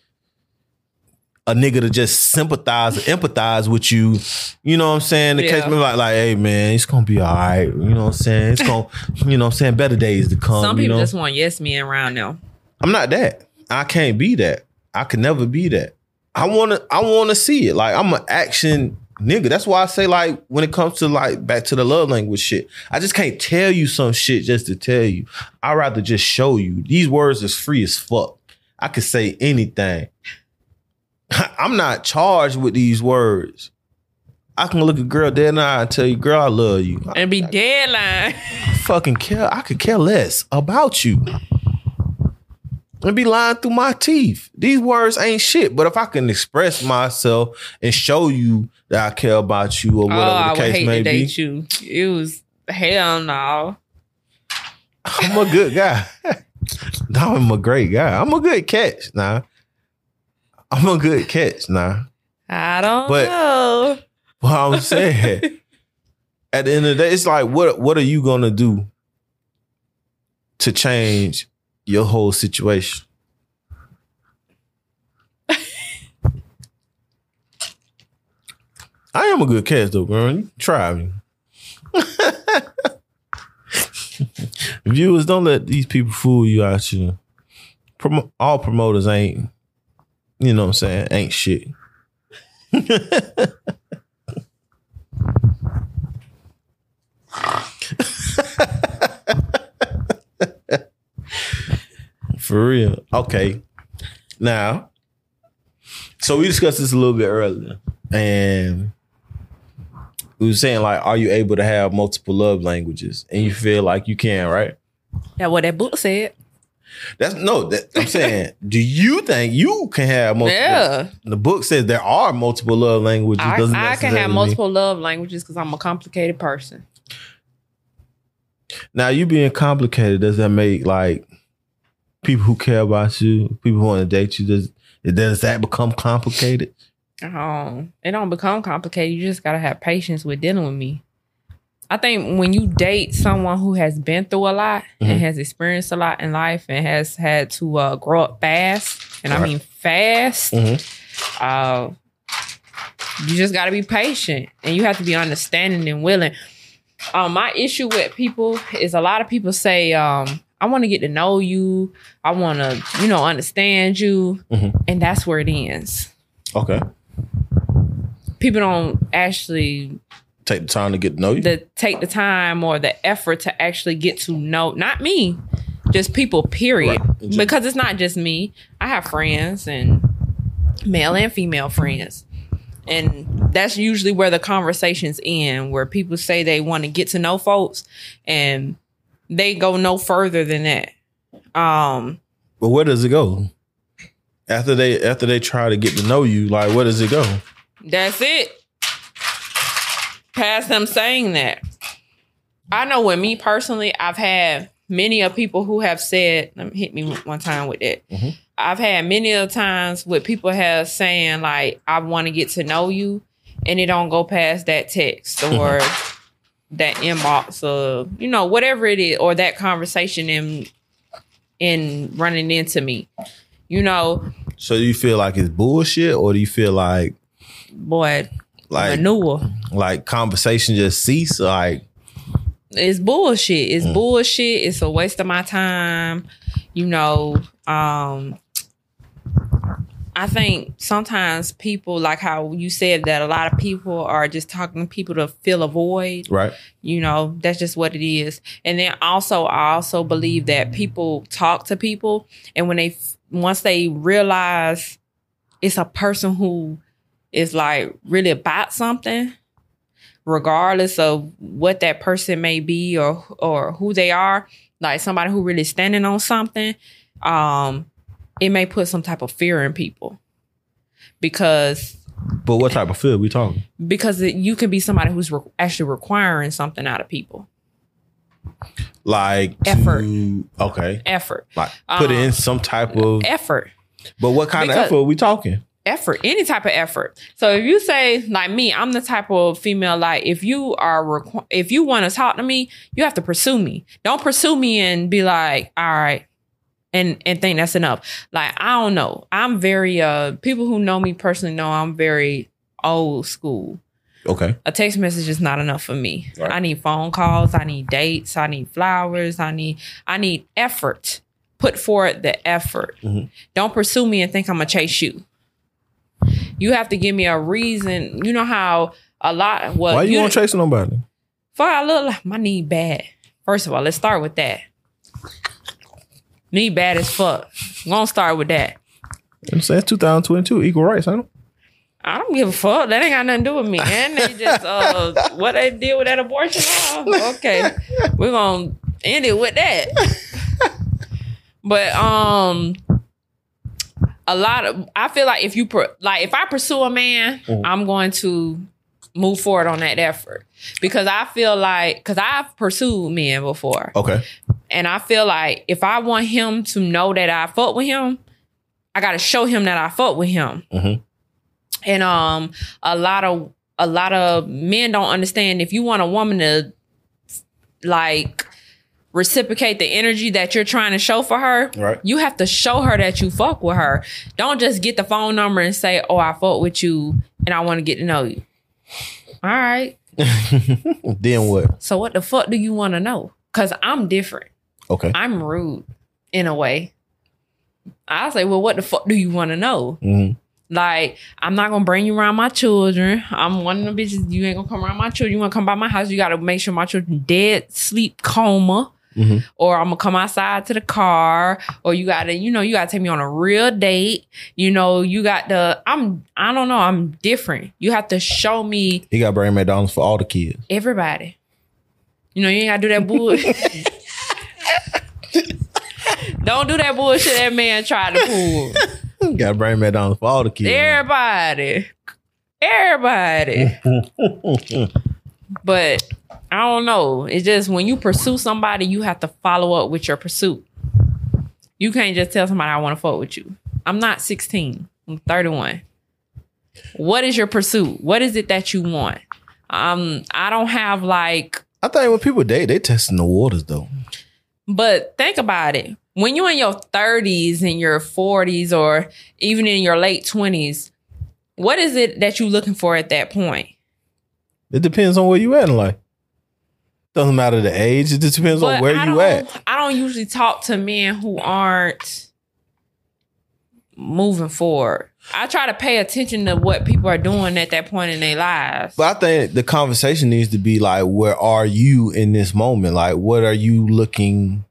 a nigga to just sympathize or empathize with you, you know what I'm saying? The
Yeah.
case me like, like, hey man, it's gonna be all right. You know what I'm saying? It's gonna, you know what I'm saying, better days to come.
Some
you
people
know?
just want yes men around now.
I'm not that. I can't be that. I could never be that. I wanna I wanna see it. Like I'm an action nigga. That's why I say like when it comes to like back to the love language shit, I just can't tell you some shit just to tell you. I'd rather just show you. These words is free as fuck. I could say anything. I'm not charged with these words. I can look a girl dead in the eye and tell you, girl, I love you.
And be deadline.
fucking care. I could care less about you. And be lying through my teeth. These words ain't shit. But if I can express myself and show you that I care about you or
Oh,
whatever
I
the case may be,
date you. It was hell no.
I'm a good guy. no, I'm a great guy. I'm a good catch. Nah. I'm a good catch. Nah.
I don't
But-
know.
What I'm saying. at the end of the day, it's like, what what are you gonna do to change your whole situation? I am a good catch though, girl. You try me. Viewers, don't let these people fool you out here. Promo- all promoters ain't, you know what I'm saying, ain't shit. For real. Okay. Now, so we discussed this a little bit earlier, and we were saying like, are you able to have multiple love languages? And you feel like you can, right?
That's what that book said.
That's no. That, I'm saying, do you think you can have multiple?
Yeah.
The book says there are multiple love languages.
I, I can have
mean-
multiple love languages because I'm a complicated person.
Now, you being complicated, does that make like people who care about you, people who want to date you, does does that become complicated?
Um, it don't become complicated. You just gotta have patience with dealing with me. I think when you date someone who has been through a lot
Mhm.
and has experienced a lot in life and has had to uh, grow up fast, and I mean fast,
Mhm.
uh, you just gotta be patient and you have to be understanding and willing. Um, my issue with people is a lot of people say, um, I want to get to know you. I want to, you know, understand you.
Mhm.
And that's where it ends
Okay,
people don't actually
take the time to get to know you.
the take the time or the effort to actually get to know not me just people period
Right.
Because it's not just me i have friends and male and female friends and that's usually where the conversations end where people say they want to get to know folks and they go no further than that um
but where does it go after they after they try to get to know you? Like, where does it go?
That's it. Past them saying that. I know with me personally, I've had many of people who have said, let me hit me one time with that.
Mhm.
I've had many of times with people have saying like, I want to get to know you, and it don't go past that text or that inbox or you know whatever it is or that conversation in in running into me. You know,
So do you feel like it's bullshit, or do you feel like
boy,
like
manure.
like conversation just cease? Like,
it's bullshit.
Mm.
It's bullshit. It's a waste of my time. You know, um I think sometimes people like how you said that a lot of people are just talking to people to fill a void.
right?
You know, that's just what it is. And then also I also believe that people talk to people and when they once they realize it's a person who is like really about something, regardless of what that person may be or or who they are, like somebody who really standing on something, um, it may put some type of fear in people because
But what type of fear we talking?
because it, you can be somebody who's re- actually requiring something out of people,
Like to-
Effort.
okay,
effort,
like put
Um,
in some type of.
effort.
But what kind
because-
of effort are we talking?
Effort, any type of effort. So if you say like me, I'm the type of female like if you are requ- if you want to talk to me, you have to pursue me. Don't pursue me and be like, all right, and and think that's enough. Like I don't know. I'm very uh people who know me personally know I'm very old school.
Okay,
A text message is not enough for me.
Right.
I need phone calls, I need dates, I need flowers, I need I need effort. Put forward the effort.
Mhm.
Don't pursue me and think I'm gonna chase you. You have to give me a reason. You know how a lot what
why you, want to chase nobody?
for I look like my knee bad. First of all, let's start with that. Knee bad as fuck. I'm gonna start with that.
I'm saying 2022 equal rights. I don't.
I don't give a fuck. That ain't got nothing to do with me. And they just uh what they did with that abortion law. Okay. We're gonna end it with that. But um a lot of I feel like if you per, like if I pursue a man,
Mhm.
I'm going to move forward on that effort. Because I feel like cuz I've pursued men before.
Okay,
And I feel like if I want him to know that I fuck with him, I gotta show him that I fuck with him.
Mhm.
And um, a lot of a lot of men don't understand if you want a woman to like reciprocate the energy that you're trying to show for her,
Right.
you have to show her that you fuck with her. Don't just get the phone number and say, "Oh, I fuck with you and I want to get to know you." All right.
then what?
So what the fuck do you want to know? Cause I'm different.
Okay.
I'm rude in a way. I say, well, what the fuck do you want to know?
hmm
Like, I'm not gonna bring you around my children. I'm one of the bitches. You ain't gonna come around my children. You wanna come by my house? You gotta make sure my children dead, sleep, coma,
Mhm.
or I'm gonna come outside to the car, or you gotta, you know, you gotta take me on a real date. You know, you got the. I'm. I don't know. I'm different. You have to show me
He got bring McDonald's for all the kids.
everybody. You know, you ain't gotta do that bullshit. Don't do that bullshit that man tried to pull.
You Got to bring McDonald's for all the kids.
Everybody. Everybody. but I don't know. It's just when you pursue somebody, you have to follow up with your pursuit. You can't just tell somebody I want to fuck with you. I'm not 16. I'm 31. What is your pursuit? What is it that you want? Um, I don't have like
I think when people date, they testing the waters though.
But think about it. When you're in your 30s and your 40s or even in your late 20s, what is it that you're looking for at that point?
It depends on where you at in life. Doesn't matter the age. It just depends on where
I
you at.
I don't usually talk to men who aren't moving forward. I try to pay attention to what people are doing at that point in their lives.
But I think the conversation needs to be like, where are you in this moment? Like, what are you looking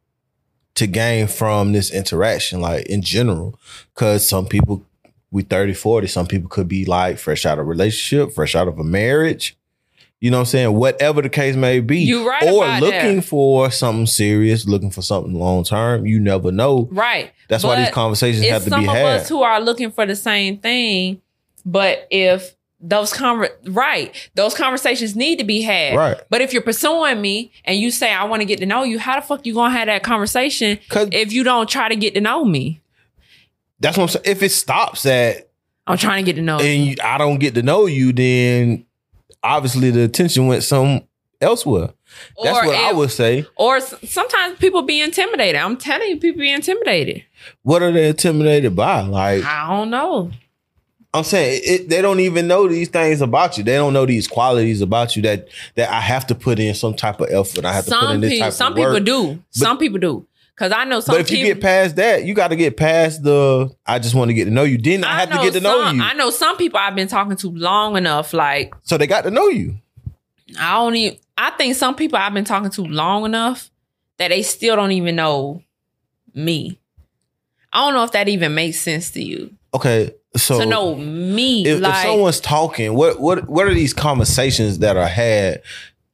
to gain from this interaction? Like in general, because some people we 30, 40, some people could be like fresh out of a relationship, fresh out of a marriage. You know what I'm saying? Whatever the case may be.
You right
Or looking
that.
for something serious, looking for something long term. You never know.
right.
That's why these conversations have to
some
be
of
had.
us who are looking for the same thing, but if those conver- right, those conversations need to be had.
Right.
But if you're pursuing me and you say I want to get to know you, how the fuck you gonna have that conversation if you don't try to get to know me?
That's what I'm saying. If it stops at
I'm trying to get to know you.
and you, I don't get to know you, then obviously the attention went some elsewhere. That's
Or
what I would say.
Or sometimes people be intimidated. I'm telling you, people be intimidated.
What are they intimidated by? Like
I don't know.
I'm saying, it, they don't even know these things about you. They don't know these qualities about you that that I have to put in some type of effort. I have to put in
Some
this
people,
type
some
of
people
work.
do. some people do. Cause I know some
But if you get past that, you got to get past the. I just want to get to know you. Then I, have to get to know you.
I know some people I've been talking to long enough. Like
so they got to know you.
I don't even. I think some people I've been talking to long enough that they still don't even know me. I don't know if that even makes sense to you
Okay, so
to know me.
if, if
like
someone's talking, what what what are these conversations that are had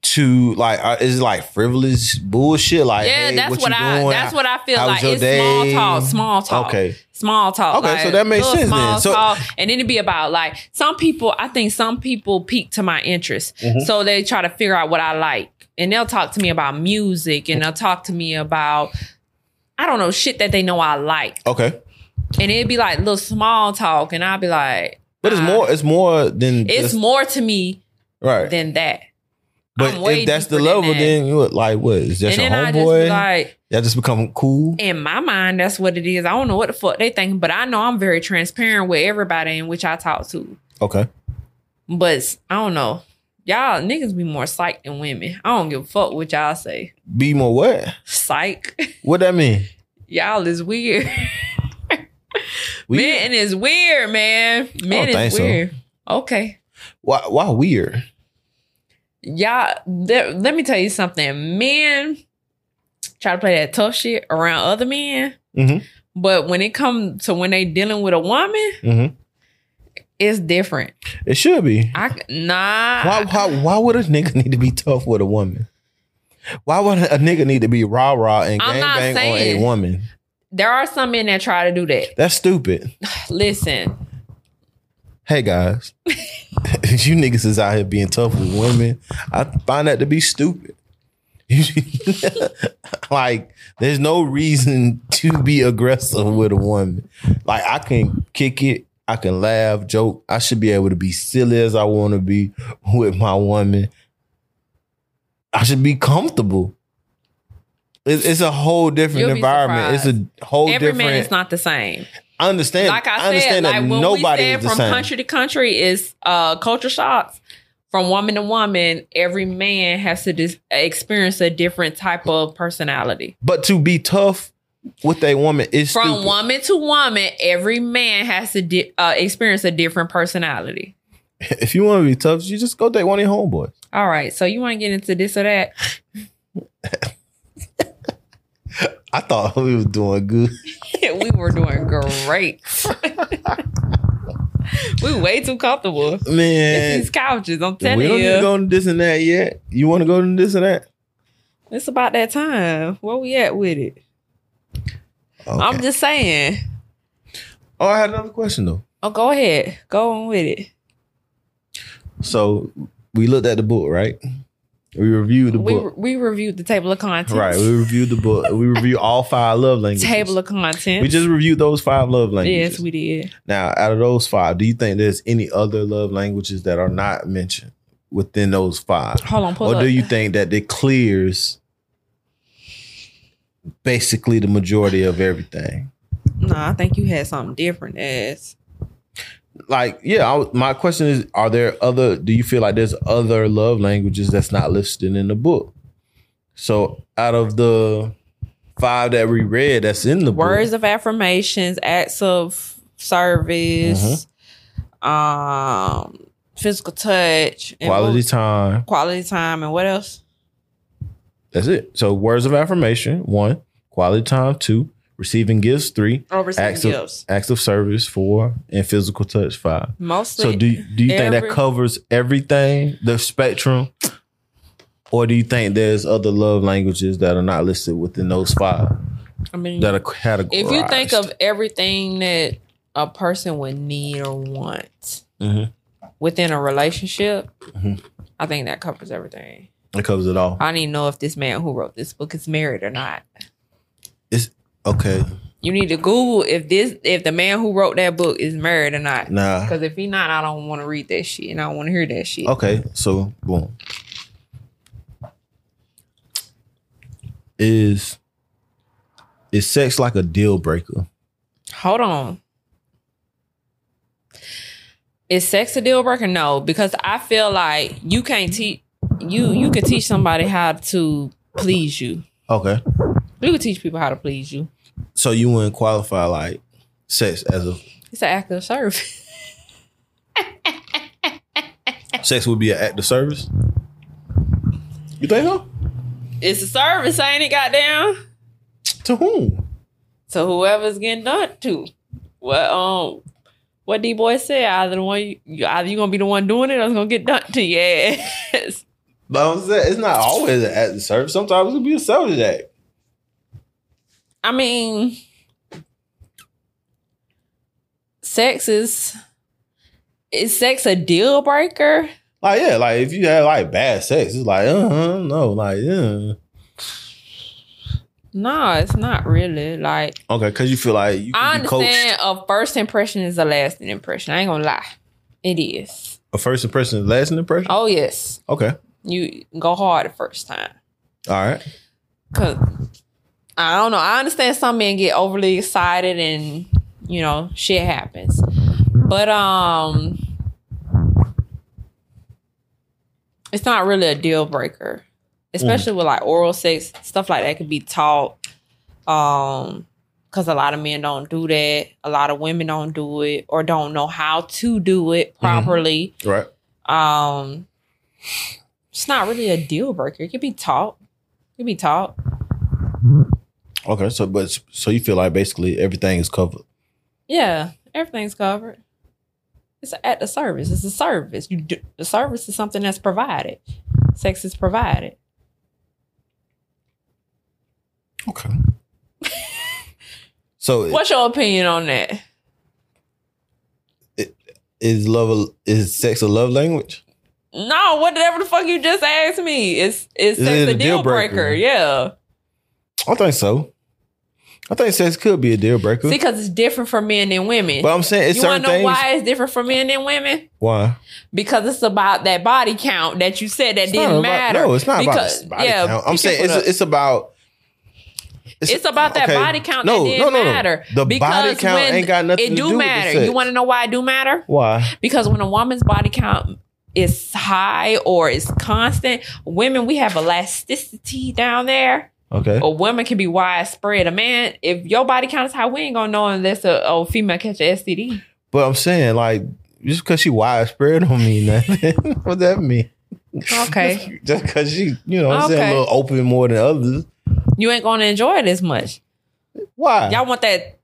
to like? Are, is it like frivolous bullshit? Like,
yeah,
hey,
that's
what,
what,
you
I.
doing?
That's what I feel
How
like. It's
day?
small talk. Small talk.
Okay.
Small talk.
Okay,
like,
so that makes sense then.
small
So-
talk, and then it'd be about like some people. I think some people peak to my interest,
Mhm.
so they try to figure out what I like, and they'll talk to me about music, and they'll talk to me about I don't know shit that they know I like,
Okay,
and it'd be like little small talk, and I'll be like,
but it's
ah,
more. It's more than
It's
just-
more to me
right.
than that.
But
I'm
if that's the level,
that.
then you would like what? Is that
and
your homeboy?
like.
Y'all just become cool.
in my mind, that's what it is. I don't know what the fuck they think, but I know I'm very transparent with everybody in which I talk to.
Okay,
But I don't know. Y'all niggas be more psych than women. I don't give a fuck what y'all say.
be more what?
Psych.
What that mean?
y'all is weird.
We-
Men is weird, man. Men is
so.
weird. Okay.
Why? Why weird?
Y'all, there- let me tell you something. Men try to play that tough shit around other men.
Mhm.
But when it comes to when they dealing with a woman,
Mm-hmm.
it's different.
It should be.
I nah.
Why, why, why would a nigga need to be tough with a woman? Why would a nigga need to be rah rah and gang bang on a woman?
There are some men that try to do that.
That's stupid.
Listen,
Hey guys, you niggas is out here being tough with women. I find that to be stupid. like, there's no reason to be aggressive with a woman. Like, I can kick it, I can laugh, joke. I should be able to be silly as I want to be with my woman. I should be comfortable. It's, it's a whole different environment. It's a whole
every
different.
Every man is not the same.
I understand.
Like I, said,
understand
like
that
when we
nobody
said
is the
from
same.
country to country is uh culture shocks. from woman to woman, every man has to dis- experience a different type of personality.
But to be tough with a woman is
From
stupid.
woman to woman, every man has to di- uh, experience a different personality.
If you want to be tough, you just go date one of your homeboys.
All right, so you want to get into this or that?
I thought we were doing good.
we were doing great. we way too comfortable.
Man,
These couches, I'm telling you.
we don't need to go to this and that yet. You want to go to this and that?
it's about that time. Where we at with it?
Okay.
I'm just saying.
oh, I had another question though.
Oh, go ahead, go on with it.
So we looked at the book, right? We reviewed the
We
book.
we reviewed the table of contents.
Right. We reviewed the book. We reviewed all five love languages.
table of contents.
we just reviewed those five love languages.
yes, we did.
Now, out of those five, do you think there's any other love languages that are not mentioned within those five?
Hold on, pull
or
up.
do you think that it clears basically the majority of everything?
No, I think you had something different. As
Like, yeah, I, my question is: Are there other? Do you feel like there's other love languages that's not listed in the book? So, out of the five that we read, that's in the
words
book,
of affirmations, acts of service,
Mm-hmm.
um, physical touch, and
quality time.
quality time, and what else?
That's it. So, words of affirmation: one, quality time; two, receiving gifts; three,
receiving
acts of acts of service; four, and physical touch; five.
Mostly.
So do do you think that covers everything, the spectrum, or do you think there's other love languages that are not listed within those five
I mean,
that are categorized?
if you think of everything that a person would need or want
Mhm.
within a relationship,
Mhm.
I think that covers everything.
it covers it all.
I need to know if this man who wrote this book is married or not.
It's okay.
You need to Google if this if the man who wrote that book is married or not.
Nah.
Because if he not, I don't want to read that shit and I don't want to hear that shit.
Okay. So boom. Is is sex like a deal breaker?
Hold on. Is sex a deal breaker? No, because I feel like you can't teach you you could teach somebody how to please you.
Okay.
You could teach people how to please you.
So you wouldn't qualify like sex as a
It's an act of service.
sex would be an act of service? You think so?
It's a service, ain't it? Goddamn.
To whom?
So whoever's getting done to. Well, um, what D boy said, either the one you, you either you gonna be the one doing it or it's gonna get done to you. Yes.
But I'm saying it's not always an act of service. Sometimes it could be a selfish act.
I mean, sex is is sex a deal breaker?
Like yeah, like if you have like bad sex, it's like uh huh no, like yeah.
No, it's not really. Like
Okay, because you feel like you
I
can be coached.
understand a first impression is a lasting impression. I ain't gonna lie. It is.
A first impression is lasting impression.
Oh yes.
Okay,
You go hard the first time.
all right.
Cause I don't know. I understand some men get overly excited and you know shit happens, but um, it's not really a deal breaker, especially with like oral sex stuff like that could be taught. Um, because a lot of men don't do that. A lot of women don't do it or don't know how to do it properly.
Right.
Um, it's not really a deal breaker. It could be taught. It could be taught.
Okay, so but so you feel like basically everything is covered.
Yeah, everything's covered. It's at the service. It's a service. You do, the service is something that's provided. Sex is provided.
Okay. so
What's your opinion on that?
is love a, is sex a love language?
No, whatever the fuck you just asked me. It's is
Is
sex
it
a
a
deal
deal
breaker?
breaker?
Yeah.
I think so. I think sex could be a deal breaker.
See, because it's different for men than women.
but I'm saying it's
you
certain
to know
things.
why it's different for men than women?
Why?
Because it's about that body count that you said that
It's
didn't
about-
matter.
No, it's not
because,
about body
yeah,
count. I'm saying it's it's about
It's about that
okay.
body count
No,
that didn't
no, no,
matter.
The body count ain't got nothing
it
to
do
do
matter. You want to know why it do matter?
Why?
Because when a woman's body count is high or is constant. Women, we have elasticity down there.
Okay.
A woman can be widespread. A man, if your body count is high, we ain't gonna know unless a, a female catch a STD.
But I'm saying, like, just because she widespread don't mean nothing. what that mean?
Okay.
Just because she, you know, what I'm saying a little open more than others.
you ain't gonna enjoy it as much.
Why?
Y'all want that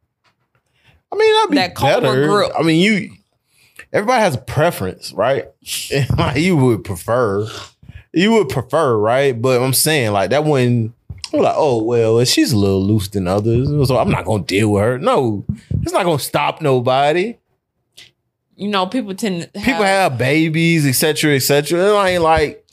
I mean, that'd be
that
better.
grip.
I mean, you. Everybody has a preference, right? like you would prefer, you would prefer, right? But I'm saying like that when I'm like, oh well, she's a little loose than others, so I'm not gonna deal with her. No, it's not gonna stop nobody.
you know, people tend to have,
People have babies, etc., etc. It ain't like,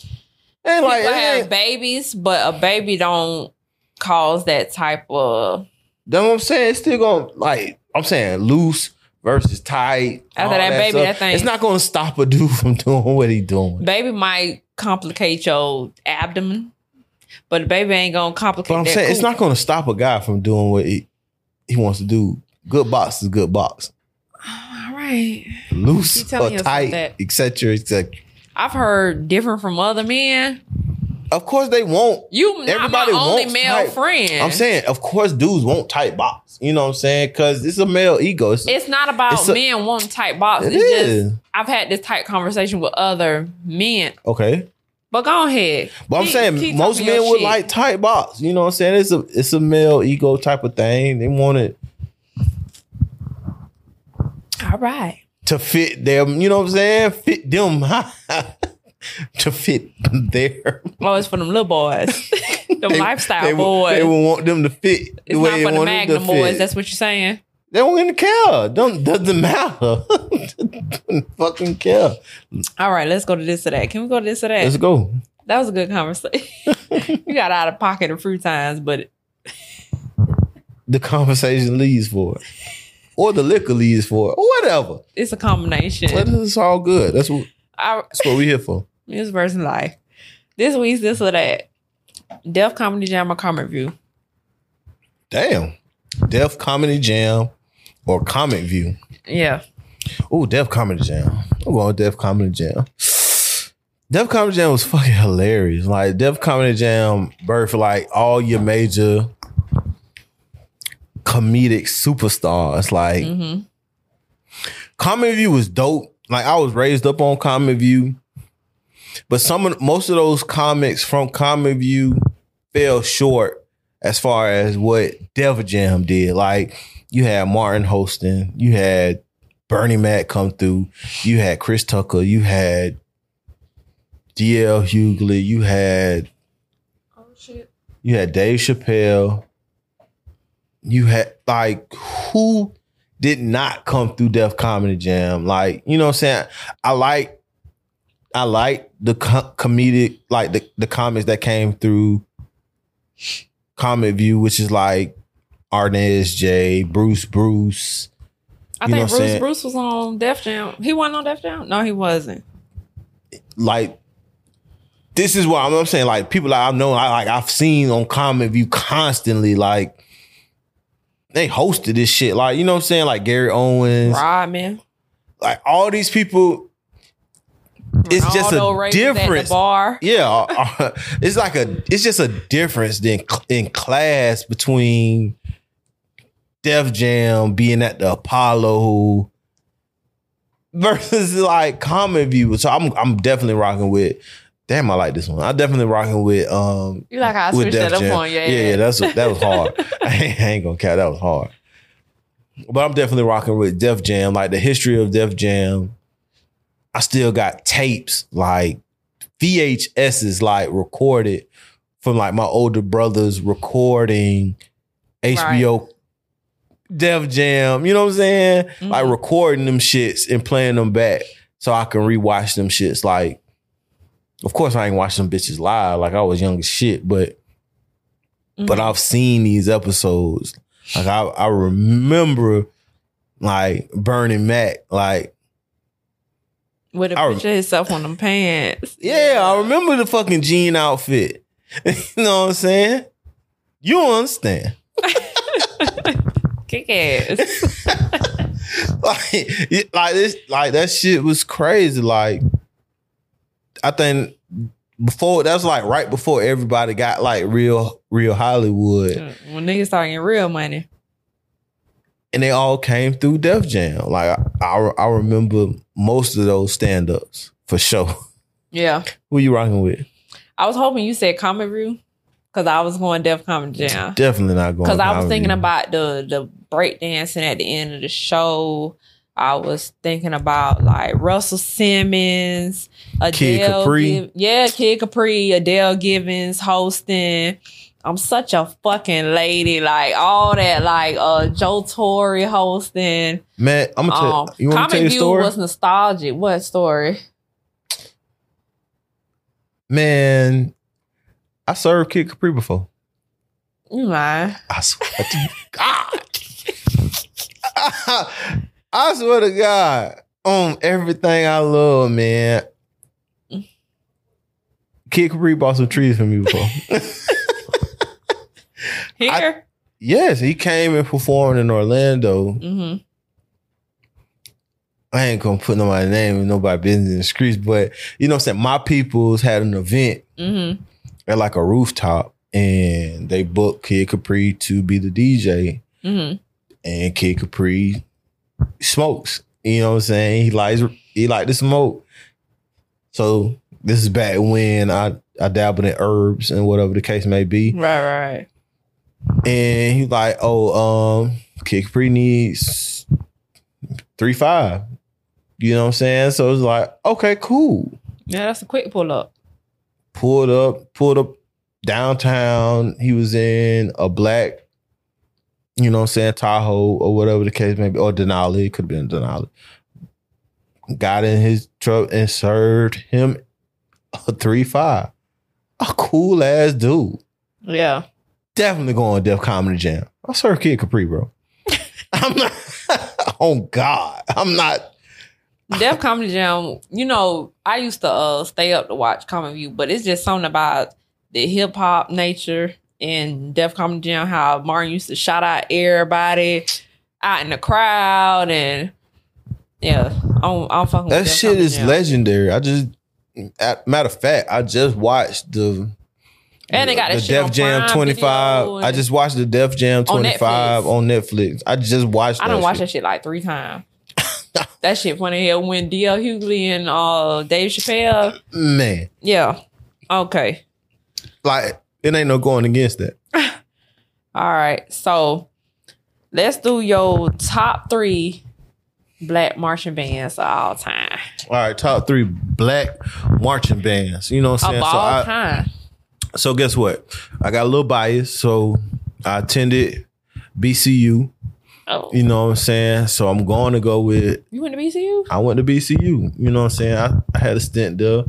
it ain't like,
people
it
have
ain't,
babies, but a baby don't cause that type of
that's what I'm saying. It's still gonna like, I'm saying loose versus tight.
After
all
that baby,
stuff.
that thing-
It's not gonna stop a dude from doing what he doing.
baby might complicate your abdomen, but the baby ain't gonna complicate.
But I'm saying it's not going to stop a guy from doing what he, he wants to do. Good box is good box.
All right.
Loose or tight, etc., etc.
I've heard different from other men.
Of course, they won't.
You not
Everybody
my only male
tight.
friend.
I'm saying, of course, dudes won't tight box. You know what I'm saying? Because it's a male ego. It's,
it's not about
It's a-
men wanting tight boxes.
It
It's
is.
just I've had this tight conversation with other men.
okay.
But go ahead.
But I'm
Keep-
saying
keep
most men would
shit.
like tight box. You know what I'm saying? It's a it's a male ego type of thing. They want it
All right.
to fit them. You know what I'm saying? Fit them to fit their
Oh, it's for them little boys.
the
lifestyle
they,
boys.
They would want them to fit
it's not for the Magnum boys. That's what you're saying.
They don't even care. Don't doesn't matter. Don't fucking care.
All right, let's go to this or that. Can we go to this or that?
Let's go.
That was a good conversation. you got out of pocket a few times, but
The conversation leads for it, or the liquor leads for it, or whatever.
it's a combination.
But it's all good. That's what
I,
that's what we here for.
This version life. This week's this or that. Def Comedy Jam or Comic View.
Damn. Def Comedy Jam or Comic View.
Yeah.
Oh, Def Comedy Jam. I'm going with Def Comedy Jam. Def Comedy Jam was fucking hilarious. Like Def Comedy Jam birthed like all your major comedic superstars. Like
hmm
Comic View was dope. Like I was raised up on Comic View, but some of most of those comics from Comic View fell short as far as what Def Jam did. Like you had Martin hosting, you had Bernie Mac come through, you had Chris Tucker, you had DL Hughley, you had
Oh shit.
you had Dave Chappelle. You had like who did not come through Def Comedy Jam? Like, you know what I'm saying? I like I like the co- comedic like the the comics that came through Comic View, which is like Arnez J, Bruce Bruce.
I think Bruce? Bruce was on Def Jam. He wasn't on Def Jam? No, he wasn't.
like this is what I'm, I'm saying. Like people that I've known, I like I've seen on Comic View constantly. Like they hosted this shit. Like you know what I'm saying. Like Gary Owens,
Rodman.
like all these people. It's just a
raised at the
difference.
bar.
Yeah, uh, uh, it's like a. It's just a difference in in class between Def Jam being at the Apollo versus like Comic View. So I'm I'm definitely rocking with. Damn, I like this one. I'm definitely rocking with um
You like how I switched that
Def
up
Jam.
on you?
Yeah, yeah, that's that was hard. I ain't, I ain't gonna count. That was hard. But I'm definitely rocking with Def Jam. Like the history of Def Jam, I still got tapes like VHSs like recorded from like my older brothers recording HBO Def Jam. You know what I'm saying? Like
Mhm.
recording them shits and playing them back so I can rewatch them shits. Like, of course, I ain't watch them bitches live. Like I was young as shit, but but
Mhm.
I've seen these episodes. Like I, I remember like Bernie Mac. Like,
with a picture of himself on them pants.
yeah, I remember the fucking jean outfit. you know what I'm saying? You understand.
Kick ass.
like, like this, like that shit was crazy. Like, I think before that's like right before everybody got like real real Hollywood,
When niggas talking real money.
and they all came through Def Jam. Like I, I, I remember most of those stand ups for sure.
Yeah.
Who you rocking with?
I was hoping you said Comic View because I was going Def Comedy Jam.
Definitely not going.
Because I was thinking about the the breakdancing at the end of the show. I was thinking about like Russell Simmons, Adele,
Kid Capri.
Giv- yeah, Kid Capri, Adele Givens hosting. I'm such a fucking lady, like all that, like uh Joe Torry hosting.
man. I'm gonna tell
Um,
you. Want to tell
Comic View
story?
was nostalgic. What story?
man, I served Kid Capri before.
You lying?
I swear to God. I swear to God. On everything I love, man. Kid Capri bought some trees for me before.
Here?
yes, he came and performed in Orlando.
mm-hmm.
I ain't gonna put nobody's name and nobody business in the streets, but you know what I'm saying? My peoples had an event
Mm-hmm.
At like a rooftop and they booked Kid Capri to be the DJ.
Mm-hmm.
and Kid Capri smokes. You know what I'm saying? He likes he like to smoke. So this is back when I I dabbled in herbs and whatever the case may be.
Right, right.
And he's like, oh, um, Kid Capri needs three five. You know what I'm saying? So it's like, okay, cool.
Yeah, that's a quick pull up.
Pulled up, pulled up downtown. He was in a black, you know what I'm saying, Tahoe or whatever the case may be, or Denali. It could have been Denali. Got in his truck and served him a three five. A cool ass dude.
Yeah.
Definitely going to Def Comedy Jam. I serve Kid Capri, bro. I'm not. oh God, I'm not.
Def Comedy Jam, you know, I used to uh stay up to watch Comic View, but it's just something about the hip hop nature and Def Comedy Jam, how Martin used to shout out everybody out in the crowd and yeah, I'm, I'm fucking
That shit
Comedy
is
Jam.
legendary. I just, at, matter of fact, I just watched the
And they got
the Def Jam
Prime
25. I just watched the Def Jam
On
25
Netflix.
on Netflix. I just watched.
I don't watch that shit like three times. That shit funny hell when DL Hughley and uh Dave Chappelle.
Man,
Yeah. Okay.
like it ain't no going against that.
All right. So let's do your top three black marching bands of all time.
All right, top three black marching bands. You know what I'm
Of
saying? So
all
I,
time.
So guess what? I got a little bias. So I attended BCU.
Oh.
You know what I'm saying? So I'm going to go with
You went to BCU?
I went to BCU. You know what I'm saying? I, I had a stint there.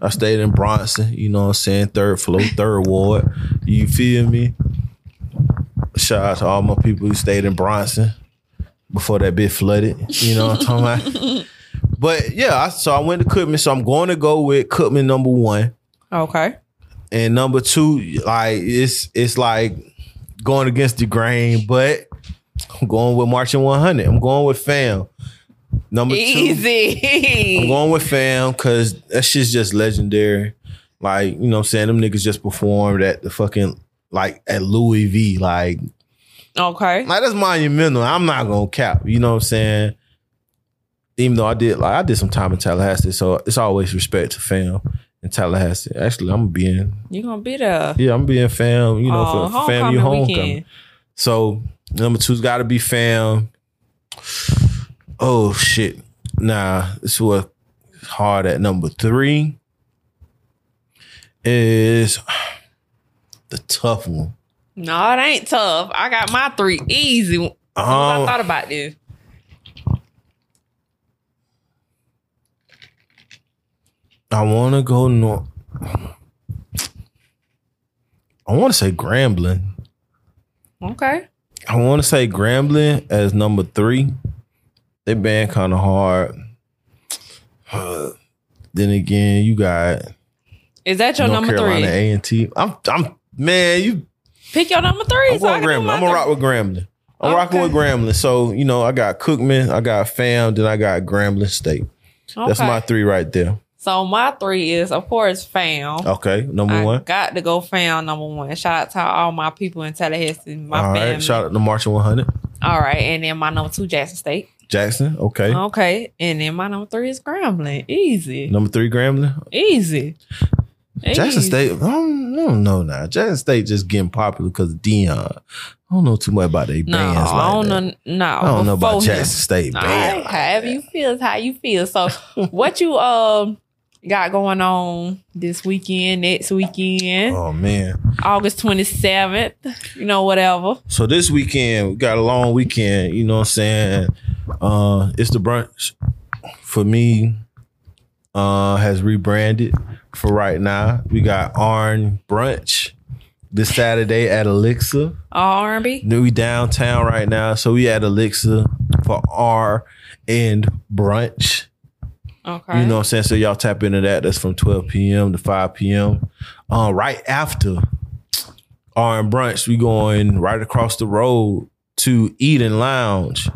I stayed in Bronson, you know what I'm saying? Third floor, third ward. You feel me? Shout out to all my people who stayed in Bronson before that bit flooded. You know what I'm talking about? But yeah, I, so I went to Cookman. So I'm going to go with Cookman number one.
Okay.
And number two, like it's it's like going against the grain, but I'm going with Marching 100. I'm going with fam. Number two. I'm
Easy.
going with fam because that shit's just legendary. Like, you know what I'm saying? Them niggas just performed at the fucking like at Louis V. Like,
okay.
like that's monumental. I'm not gonna cap. You know what I'm saying? Even though I did like I did some time in Tallahassee, so it's always respect to fam in Tallahassee. Actually, I'm being
You gonna be there.
yeah, I'm being fam, you know,
Oh,
for family homecoming.
weekend.
So number two's got to be fam. Oh shit! Nah, this was hard at number three. Is the tough one.
No, it ain't tough. I got my three easy. I
Um,
thought about this.
I want to go north. I want to say Grambling.
Okay.
I want to say Grambling as number three. They band kind of hard. Uh, then again, you got
Is that your
North
number
Carolina
three?
A and T. I'm, I'm, man, you.
Pick your number three.
I'm
so
going Grambling. I'm gonna rock with Grambling. I'm rocking with Grambling. So you know, I got Cookman, I got Fam, then I got Grambling State. That's my three right there.
So my three is of course fam.
Okay, number
I
one.
got to go fam number one. Shout out to all my people in Tallahassee, my
All
family.
right, shout out to Marching 100.
all right, and then my number two, Jackson State.
Jackson, okay.
Okay, and then my number three is Grambling. Easy,
Number three, Grambling.
easy.
Jackson
Easy.
State, I don't, I don't know now. Jackson State just getting popular because of Deion. I don't know too much about their
No,
bands like
I don't
that.
know. No,
I don't know about
him.
Jackson State band.
right,
like
however
that.
you feel is how you feel. So, what you um got going on this weekend, next weekend,
Oh man.
August twenty seventh? You know, whatever.
So this weekend, we got a long weekend, you know what I'm saying? Uh it's the brunch for me uh has rebranded for right now. We got R and Brunch this Saturday at Elixir.
R and B.
Then we downtown right now. So we at Elixir for R and brunch.
Okay.
You know what I'm saying? So y'all tap into that. That's from 12 p.m. to 5 p.m. Uh, right after R and brunch, we going right across the road to Eden Lounge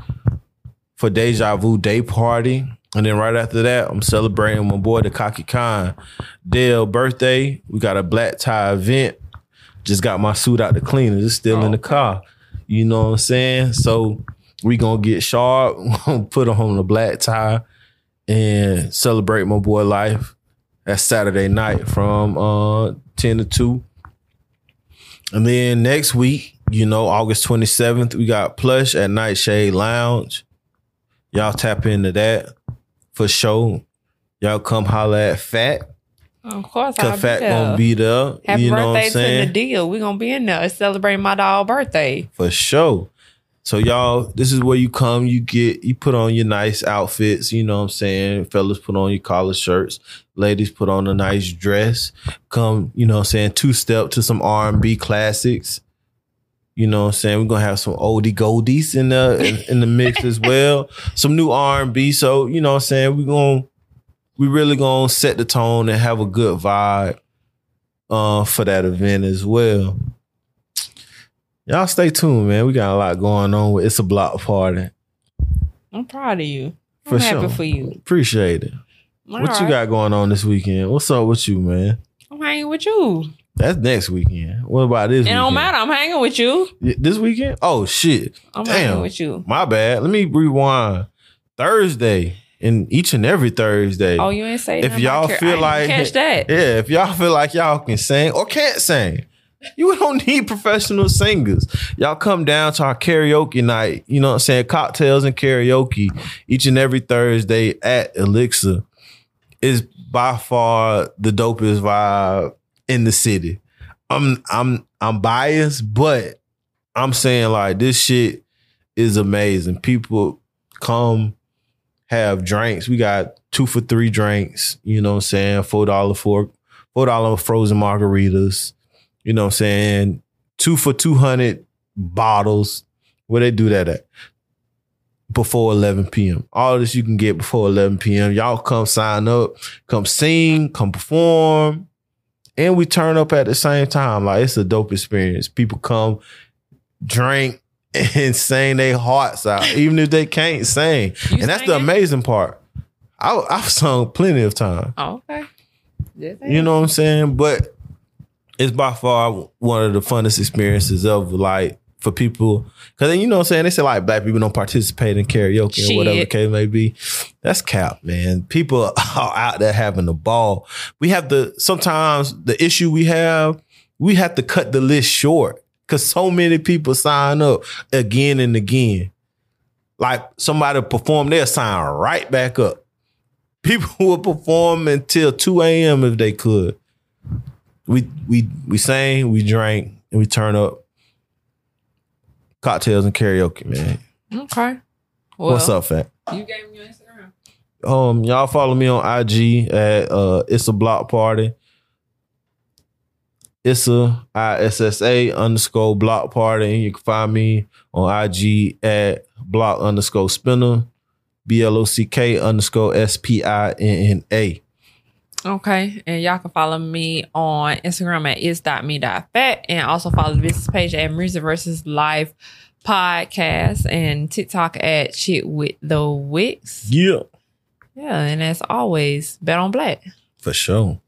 for Deja Vu Day Party. And then right after that, I'm celebrating my boy the Cocky Khan Dale birthday. We got a black tie event. Just got my suit out the cleaner. It's still in the car. You know what I'm saying? So we gonna get sharp, put on the black tie, and celebrate my boy life. That's Saturday night from uh 10 to 2. And then next week, you know, August 27th, we got Plush at Nightshade Lounge. Y'all tap into that for sure. Y'all come holla at Fat.
of course, I'll
Fat
there.
gonna be there.
Happy
you know what I'm
birthday to the deal. We're gonna be in there celebrating my dog birthday.
for sure. So y'all, this is where you come, you get you put on your nice outfits, you know what I'm saying? Fellas put on your collar shirts, ladies put on a nice dress. Come, you know what I'm saying, two step to some R&B classics. You know what I'm saying? We're gonna have some oldie goldies in the in, in the mix as well. Some new R&B. So, you know what I'm saying? We're gonna we really gonna set the tone and have a good vibe uh for that event as well. Y'all stay tuned, man. We got a lot going on with It's a Block Party.
I'm proud of you. I'm
For
happy
sure.
for you.
Appreciate it.
All
what you got going on this weekend? What's up with you, man?
I'm hanging with you.
That's next weekend. What about this weekend?
It
weekend?
don't matter. I'm hanging with you.
This weekend? Oh shit.
I'm
Damn.
hanging with you.
My bad. Let me rewind. Thursday and each and every Thursday.
Oh, you ain't say
If y'all feel like-
catch that.
Yeah, if y'all feel like y'all can sing or can't sing, you don't need professional singers. Y'all come down to our karaoke night, you know what I'm saying? Cocktails and karaoke each and every Thursday at Elixir is by far the dopest vibe in the city. I'm I'm I'm biased, but I'm saying like this shit is amazing. People come have drinks. We got two for three drinks, you know what I'm saying? Four dollar for four dollar frozen margaritas, you know what I'm saying? Two for two hundred bottles. Where they do that at? Before 11 p.m. All this you can get before 11 p.m. Y'all come sign up, come sing, come perform, and we turn up at the same time. Like it's a dope experience. People come, drink, and sing their hearts out, even if they can't sing.
You
and that's the amazing part. I, I've sung plenty of times.
Oh, okay.
You know what I'm saying? But it's by far one of the funnest experiences of like for people. Cause then you know what I'm saying? They say like black people don't participate in karaoke or whatever the
Shit.
case may be. That's cap, man. People are out there having the ball. We have to sometimes the issue we have, we have to cut the list short because so many people sign up again and again. Like somebody perform, they'll sign right back up. People will perform until 2 a.m. if they could. We we we sang, we drank, and we turn up cocktails and karaoke, man.
Okay. Well,
What's up, fat?
You gave me your Instagram.
Um, y'all follow me on IG at uh it's a block party. It's a ISSA underscore block party. And you can find me on IG at block underscore spinner, B L O C K underscore S P I N N A.
Okay. And y'all can follow me on Instagram at is.me.fat and also follow the business page at Music versus Life podcast and TikTok at shit with the wicks.
Yeah.
Yeah. And as always, bet on black.
For sure.